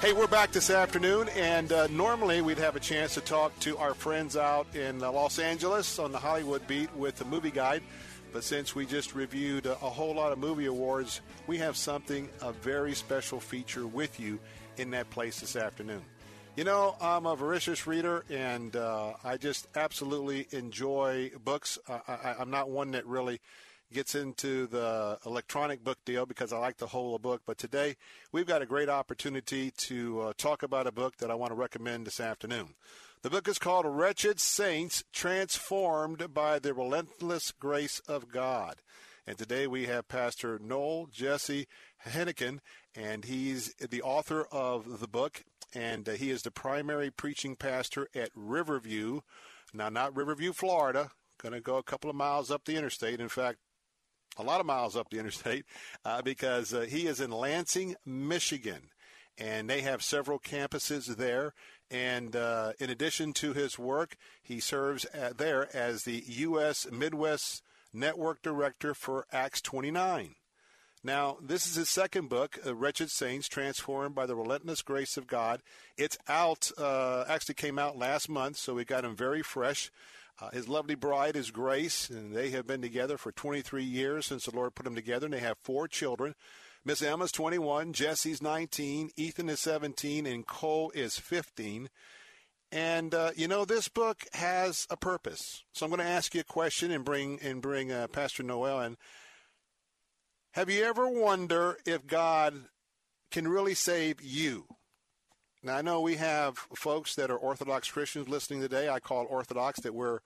Hey, we're back this afternoon, and uh, normally we'd have a chance to talk to our friends out in uh, Los Angeles on the Hollywood beat with the movie guide. But since we just reviewed a, a whole lot of movie awards, we have something, a very special feature with you in that place this afternoon. You know, I'm a voracious reader, and uh, I just absolutely enjoy books. I, I'm not one that really gets into the electronic book deal because I like hold a book. But today, we've got a great opportunity to uh, talk about a book that I want to recommend this afternoon. The book is called Wretched Saints Transformed by the Relentless Grace of God. And today we have Pastor Noel Jesse Heikkinen, and he's the author of the book and uh, he is the primary preaching pastor at Riverview. Now, not Riverview, Florida. Going to go a couple of miles up the interstate. In fact, a lot of miles up the interstate uh, because uh, he is in Lansing, Michigan, and they have several campuses there. And uh, in addition to his work, he serves there as the U.S. Midwest Network Director for Acts 29. Now, this is his second book, uh, Wretched Saints Transformed by the Relentless Grace of God. It's out, uh, actually came out last month, so we got him very fresh. Uh, his lovely bride is Grace, and they have been together for 23 years since the Lord put them together, and they have four children. Miss Emma's 21, Jesse's 19, Ethan is 17, and Cole is 15. And uh, you know, this book has a purpose. So I'm going to ask you a question and bring and bring uh, Pastor Noel in. Have you ever wondered if God can really save you? Now I know we have folks that are Orthodox Christians listening today. I call Orthodox that we're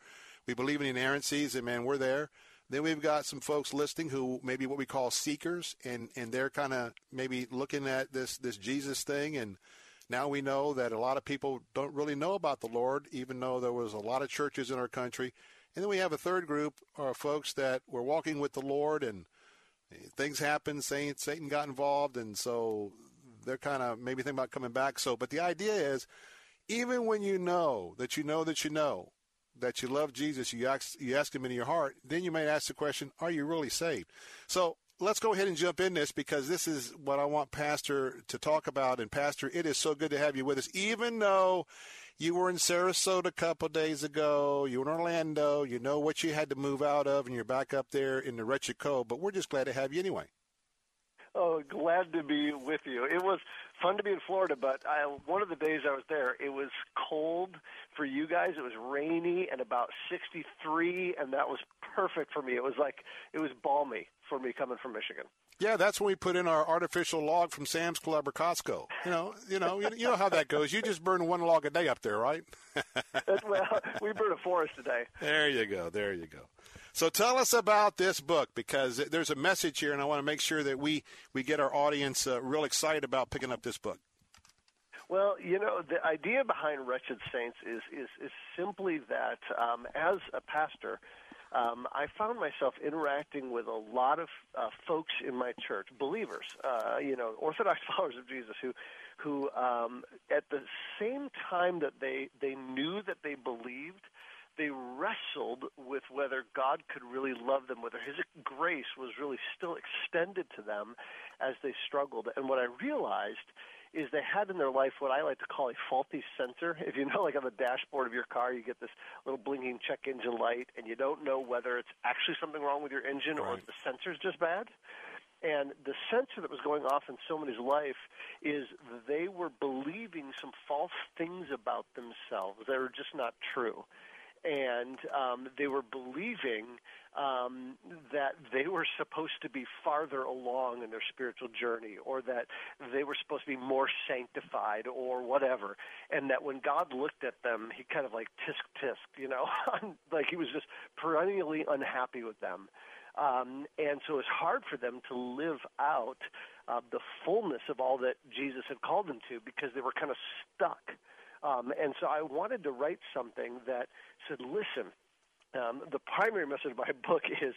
we believe in inerrancies and man, we're there. Then we've got some folks listening who maybe what we call seekers and, and they're kind of maybe looking at this, this Jesus thing. And now we know that a lot of people don't really know about the Lord, even though there was a lot of churches in our country. And then we have a third group of folks that were walking with the Lord and eh, things happened. Satan got involved, and so they're kind of maybe thinking about coming back. So, but the idea is, even when you know that you know that you know that you love Jesus, you ask you ask Him in your heart, then you might ask the question, Are you really saved? So let's go ahead and jump in this because this is what I want Pastor to talk about. And Pastor, it is so good to have you with us, even though you were in Sarasota a couple days ago. You were in Orlando. You know what you had to move out of, and you're back up there in the wretched cold. But we're just glad to have you anyway. Oh, glad to be with you. It was fun to be in Florida, but I, one of the days I was there, it was cold for you guys. It was rainy and about 63, and that was perfect for me. It was like it was balmy for me coming from Michigan. Yeah, that's when we put in our artificial log from Sam's Club or Costco. You know, you know, you know how that goes. You just burn one log a day up there, right? well, we burn a forest a day. There you go. There you go. So tell us about this book because there's a message here, and I want to make sure that we we get our audience uh, real excited about picking up this book. Well, you know, the idea behind Wretched Saints is is, is simply that um, as a pastor um, I found myself interacting with a lot of uh, folks in my church, believers, uh, you know, Orthodox followers of Jesus, who, who um, at the same time that they they knew that they believed, they wrestled with whether God could really love them, whether His grace was really still extended to them as they struggled. And what I realized is they had in their life what I like to call a faulty sensor. If you know, like on the dashboard of your car, you get this little blinking check engine light, and you don't know whether it's actually something wrong with your engine right. or the sensor's just bad. And the sensor that was going off in so many's life is they were believing some false things about themselves that are just not true and um, they were believing um, that they were supposed to be farther along in their spiritual journey, or that they were supposed to be more sanctified, or whatever, and that when God looked at them, He kind of like tisk tisk, you know, like He was just perennially unhappy with them. Um, and so it's hard for them to live out uh, the fullness of all that Jesus had called them to because they were kind of stuck um, and so I wanted to write something that said, listen, um, the primary message of my book is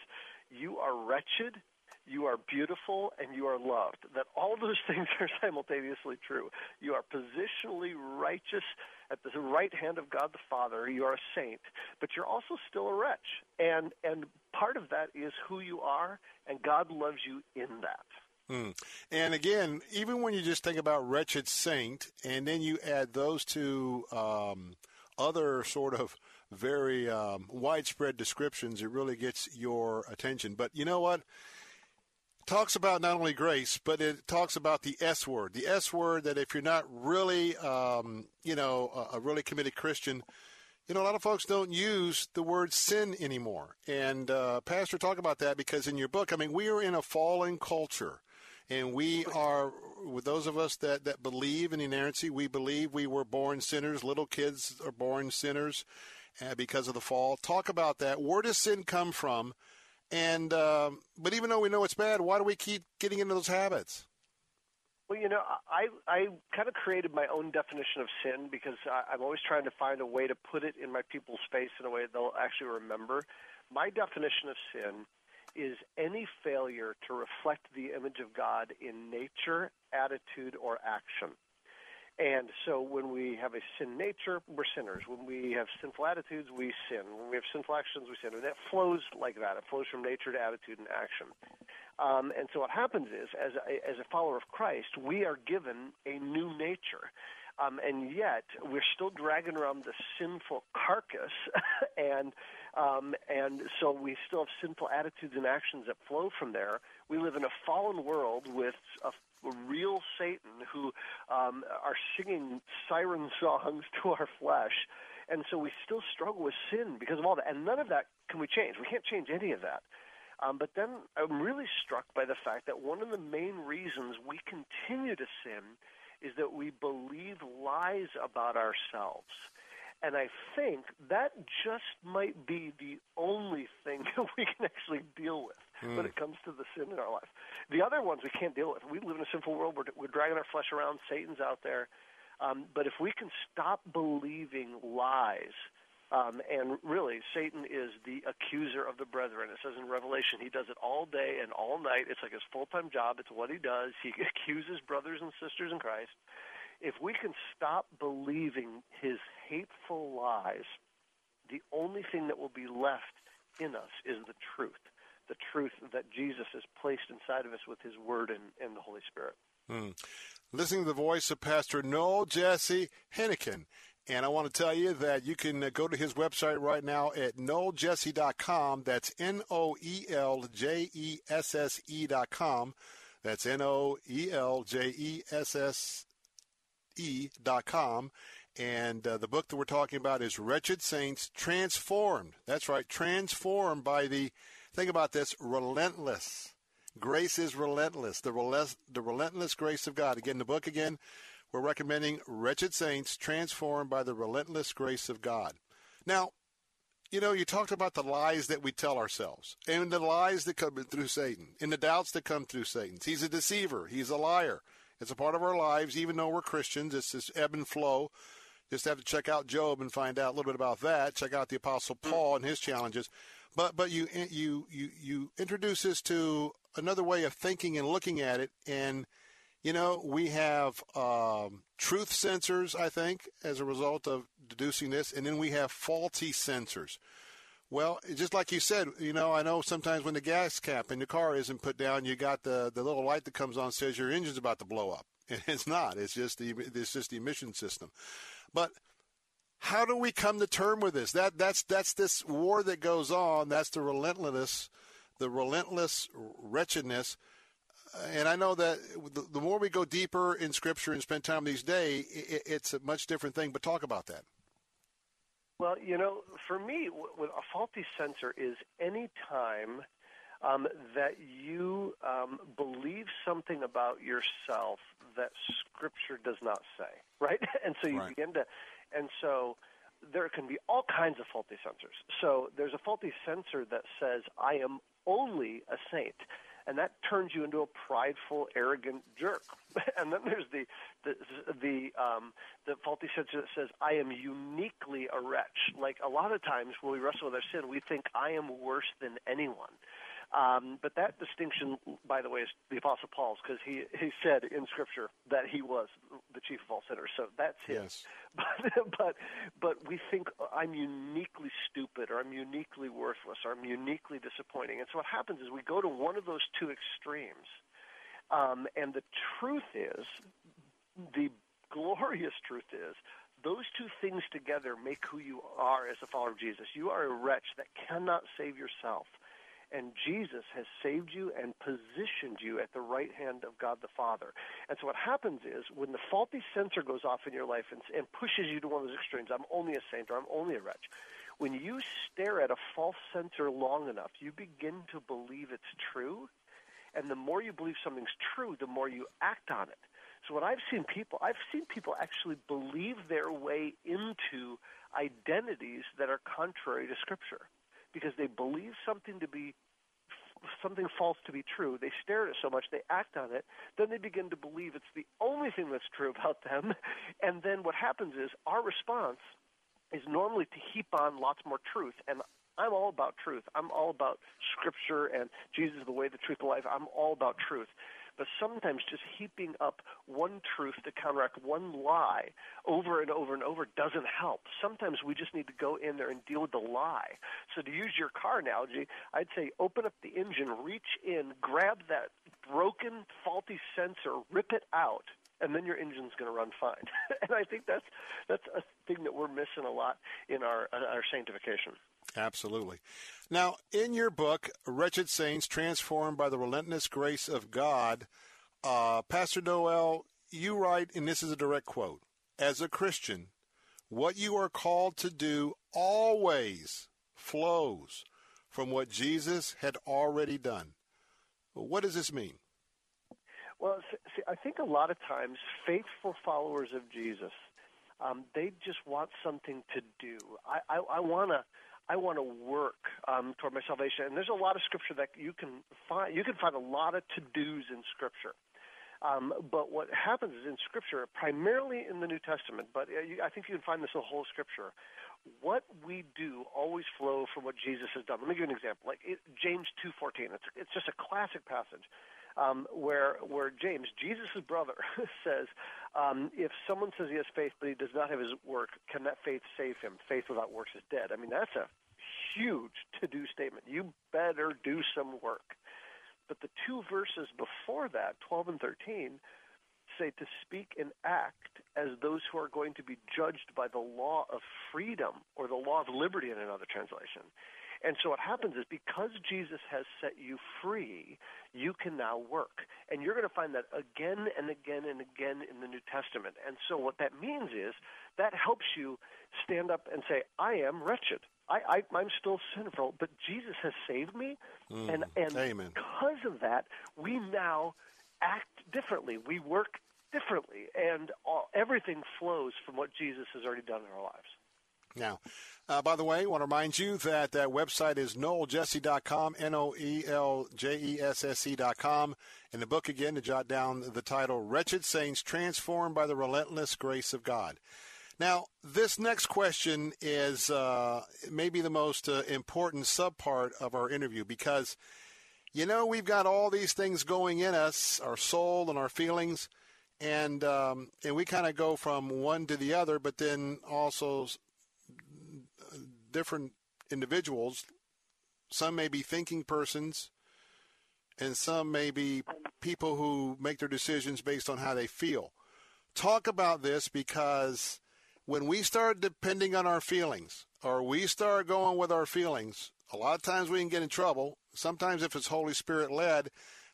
you are wretched, you are beautiful, and you are loved. That all those things are simultaneously true. You are positionally righteous at the right hand of God the Father. You are a saint, but you're also still a wretch. And and part of that is who you are, and God loves you in that. Hmm. And again, even when you just think about wretched saint, and then you add those two um, other sort of very um, widespread descriptions, it really gets your attention. But you know what? talks about not only grace, but it talks about the S word. The S word that if you're not really, um, you know, a, a really committed Christian, you know, a lot of folks don't use the word sin anymore. And uh, Pastor, talk about that because in your book, I mean, we are in a fallen culture, and we are with those of us that that believe in inerrancy. We believe we were born sinners. Little kids are born sinners uh, because of the fall. Talk about that. Where does sin come from? And um, but even though we know it's bad, why do we keep getting into those habits? Well, you know, I I kind of created my own definition of sin because I, I'm always trying to find a way to put it in my people's face in a way they'll actually remember. My definition of sin is any failure to reflect the image of God in nature, attitude, or action. And so when we have a sin nature, we're sinners. When we have sinful attitudes, we sin. When we have sinful actions, we sin. And that flows like that. It flows from nature to attitude and action. Um, and so what happens is, as a, as a follower of Christ, we are given a new nature. Um, and yet we're still dragging around the sinful carcass, and um, and so we still have sinful attitudes and actions that flow from there. We live in a fallen world with a real Satan who um, are singing siren songs to our flesh. And so we still struggle with sin because of all that. And none of that can we change. We can't change any of that. Um, but then I'm really struck by the fact that one of the main reasons we continue to sin is that we believe lies about ourselves. And I think that just might be the only thing that we can actually deal with Hmm. when it comes to the sin in our life. The other ones we can't deal with. We live in a sinful world. We're, we're dragging our flesh around. Satan's out there. Um, but if we can stop believing lies, um, and really, Satan is the accuser of the brethren. It says in Revelation, he does it all day and all night. It's like his full time job. It's what he does. He accuses brothers and sisters in Christ. If we can stop believing his hateful lies, the only thing that will be left in us is the truth the truth that Jesus has placed inside of us with his word and, and the Holy Spirit. Hmm. Listening to the voice of Pastor Noel Jesse Heikkinen. And I want to tell you that you can uh, go to his website right now at noeljesse.com. That's N O E L J E S S E.com. That's N O E L J E S S E.com. And uh, the book that we're talking about is Wretched Saints Transformed. That's right, transformed by the, think about this, relentless. Grace is relentless, the, reless, the relentless grace of God. Again, the book again, we're recommending Wretched Saints Transformed by the Relentless Grace of God. Now, you know, you talked about the lies that we tell ourselves and the lies that come through Satan and the doubts that come through Satan. He's a deceiver, he's a liar. It's a part of our lives, even though we're Christians. It's this ebb and flow. Just have to check out Job and find out a little bit about that. Check out the Apostle Paul and his challenges. But but you you you you introduce us to another way of thinking and looking at it. And you know we have um, truth sensors, I think, as a result of deducing this, and then we have faulty sensors. Well, just like you said, you know, I know sometimes when the gas cap in the car isn't put down, you got the the little light that comes on says your engine's about to blow up. And it's not. It's just the it's just the emission system. But how do we come to term with this? That that's that's this war that goes on. That's the relentless, the relentless wretchedness. And I know that the, more we go deeper in Scripture and spend time these days, it, it's a much different thing. But talk about that. Well, you know, for me, w- with a faulty sensor is any time um, that you um, believe something about yourself that Scripture does not say, right? And so you Right. begin to, and so there can be all kinds of faulty sensors. So there's a faulty sensor that says, "I am only a saint." And that turns you into a prideful, arrogant jerk. And then there's the the the, um, the faulty sense that says, "I am uniquely a wretch." Like a lot of times when we wrestle with our sin, we think I am worse than anyone. Um, but that distinction, by the way, is the Apostle Paul's because he he said in Scripture that he was the chief of all sinners. So that's his. Yes. But but but we think I'm uniquely stupid, or I'm uniquely worthless, or I'm uniquely disappointing. And so what happens is we go to one of those two extremes, um, and the truth is, the glorious truth is, those two things together make who you are as a follower of Jesus. You are a wretch that cannot save yourself. And Jesus has saved you and positioned you at the right hand of God the Father. And so what happens is when the faulty sensor goes off in your life and, and pushes you to one of those extremes, I'm only a saint or I'm only a wretch. When you stare at a false sensor long enough, you begin to believe it's true. And the more you believe something's true, the more you act on it. So what I've seen people, I've seen people actually believe their way into identities that are contrary to Scripture because they believe something to be something false to be true. They stare at it so much, they act on it. Then they begin to believe it's the only thing that's true about them. And then what happens is our response is normally to heap on lots more truth. And I'm all about truth. I'm all about Scripture and Jesus, the way, the truth, the life. I'm all about truth. But sometimes just heaping up one truth to counteract one lie over and over and over doesn't help. Sometimes we just need to go in there and deal with the lie. So to use your car analogy, I'd say open up the engine, reach in, grab that broken, faulty sensor, rip it out, and then your engine's going to run fine. and I think that's that's a thing that we're missing a lot in our our sanctification. Absolutely. Now, in your book, Wretched Saints Transformed by the Relentless Grace of God, uh, Pastor Noel, you write, and this is a direct quote As a Christian, what you are called to do always flows from what Jesus had already done. What does this mean? Well, see, I think a lot of times faithful followers of Jesus, um, they just want something to do. I, I, I want to. I want to work um, toward my salvation, and there's a lot of scripture that you can find. You can find a lot of to dos in scripture. Um, but what happens is in Scripture, primarily in the New Testament, but uh, I think you can find this in the whole Scripture. What we do always flow from what Jesus has done. Let me give you an example. Like it, James two fourteen. It's it's just a classic passage um, where where James, Jesus' brother, says, um, if someone says he has faith but he does not have his work, can that faith save him? Faith without works is dead. I mean, that's a huge to-do statement. You better do some work. But the two verses before that, 12 and 13, say to speak and act as those who are going to be judged by the law of freedom or the law of liberty in another translation. And so what happens is because Jesus has set you free, you can now work. And you're going to find that again and again and again in the New Testament. And so what that means is that helps you stand up and say, I am wretched. I, I, I'm still sinful, but Jesus has saved me. Mm, and and amen. because of that, we now act differently. We work differently. And all, everything flows from what Jesus has already done in our lives. Now, uh, by the way, I want to remind you that that website is noeljesse.com, N-O-E-L-J-E-S-S-E.com. In the book, again, to jot down the title, Wretched Saints Transformed by the Relentless Grace of God. Now, this next question is uh, maybe the most uh, important subpart of our interview because, you know, we've got all these things going in us, our soul and our feelings, and um, and we kind of go from one to the other, but then also different individuals. Some may be thinking persons, and some may be people who make their decisions based on how they feel. Talk about this because when we start depending on our feelings, or we start going with our feelings, a lot of times we can get in trouble. Sometimes, if it's Holy Spirit led,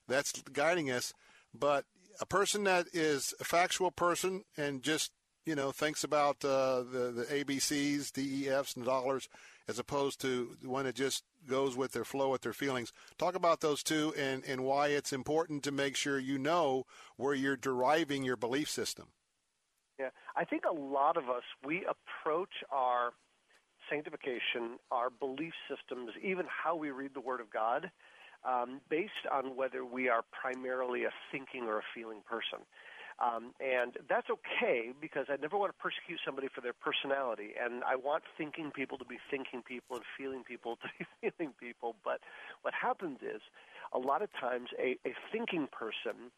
that's guiding us. But a person that is a factual person and just you know thinks about uh, the the ABCs, DEFs, and dollars, as opposed to one that just goes with their flow with their feelings. Talk about those two and and why it's important to make sure you know where you're deriving your belief system. I think a lot of us we approach our sanctification, our belief systems, even how we read the Word of God, um, based on whether we are primarily a thinking or a feeling person. Um, and that's okay because I never want to persecute somebody for their personality. And I want thinking people to be thinking people and feeling people to be feeling people. But what happens is a lot of times a, a thinking person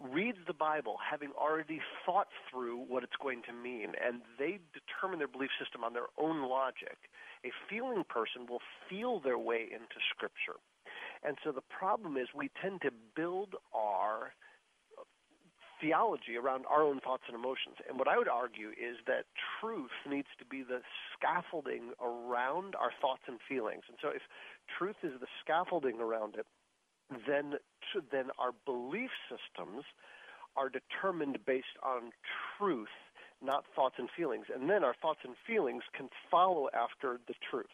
reads the Bible having already thought through what it's going to mean, and they determine their belief system on their own logic. A feeling person will feel their way into Scripture. And so the problem is we tend to build our theology around our own thoughts and emotions. And what I would argue is that truth needs to be the scaffolding around our thoughts and feelings. And so if truth is the scaffolding around it, then then our belief systems are determined based on truth, not thoughts and feelings. And then our thoughts and feelings can follow after the truth.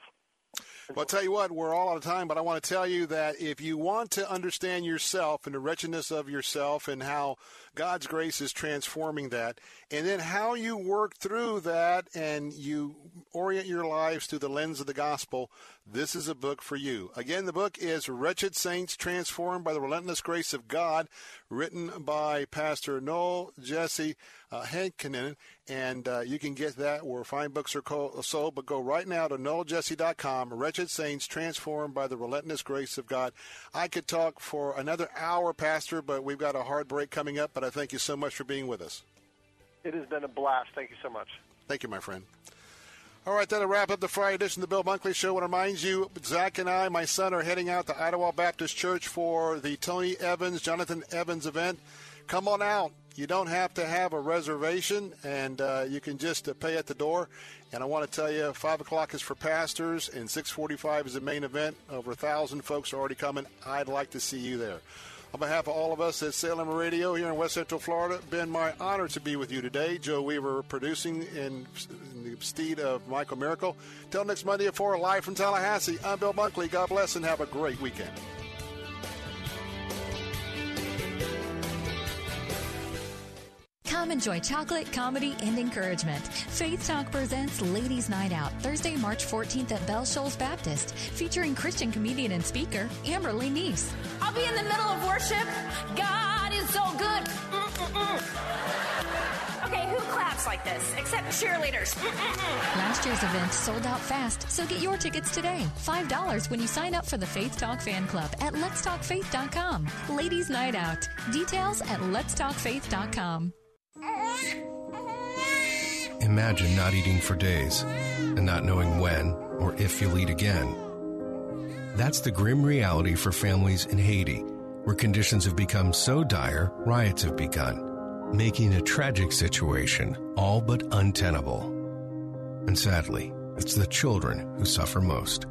Well, I'll tell you what, we're all out of time, but I want to tell you that if you want to understand yourself and the wretchedness of yourself and how God's grace is transforming that, and then how you work through that and you orient your lives through the lens of the gospel, this is a book for you. Again, the book is Wretched Saints Transformed by the Relentless Grace of God, written by Pastor Noel Jesse uh, Heikkinen, and uh, you can get that where fine books are sold. But go right now to noeljesse.com. Wretched Saints Transformed by the Relentless Grace of God. I could talk for another hour, Pastor, but we've got a hard break coming up. But I thank you so much for being with us. It has been a blast. Thank you so much. Thank you, my friend. All right, that'll wrap up the Friday edition of the Bill Bunkley Show. I want to remind you, Zach and I, my son, are heading out to Idlewild Baptist Church for the Tony Evans, Jonathan Evans event. Come on out. You don't have to have a reservation, and uh, you can just uh, pay at the door. And I want to tell you, five o'clock is for pastors, and six forty-five is the main event. Over a thousand folks are already coming. I'd like to see you there. On behalf of all of us at Salem Radio here in West Central Florida, been my honor to be with you today. Joe Weaver producing in, in the steed of Michael Miracle. Till next Monday at 4, live from Tallahassee, I'm Bill Bunkley. God bless and have a great weekend. Come enjoy chocolate, comedy, and encouragement. Faith Talk presents Ladies Night Out, Thursday, March 14th at Bell Shoals Baptist, featuring Christian comedian and speaker Amberly Neese. I'll be in the middle of worship. God is so good. Mm-mm-mm. Okay, who claps like this? Except cheerleaders. Mm-mm-mm. Last year's event sold out fast, so get your tickets today. $5 when you sign up for the Faith Talk Fan Club at letstalkfaith.com. Ladies Night Out. Details at letstalkfaith.com. Imagine not eating for days and not knowing when or if you'll eat again. That's the grim reality for families in Haiti, where conditions have become so dire, riots have begun, making a tragic situation all but untenable. And sadly, it's the children who suffer most.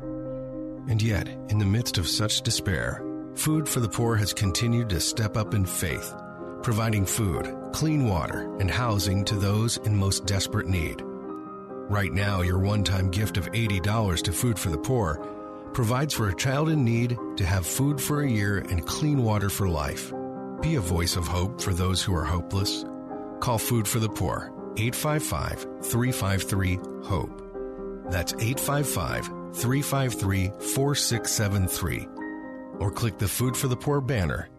And yet, in the midst of such despair, Food for the Poor has continued to step up in faith providing food, clean water, and housing to those in most desperate need. Right now, your one time gift of $80 to Food for the Poor provides for a child in need to have food for a year and clean water for life. Be a voice of hope for those who are hopeless. Call Food for the Poor 855 353 HOPE. That's 855 353 4673 or click the Food for the Poor banner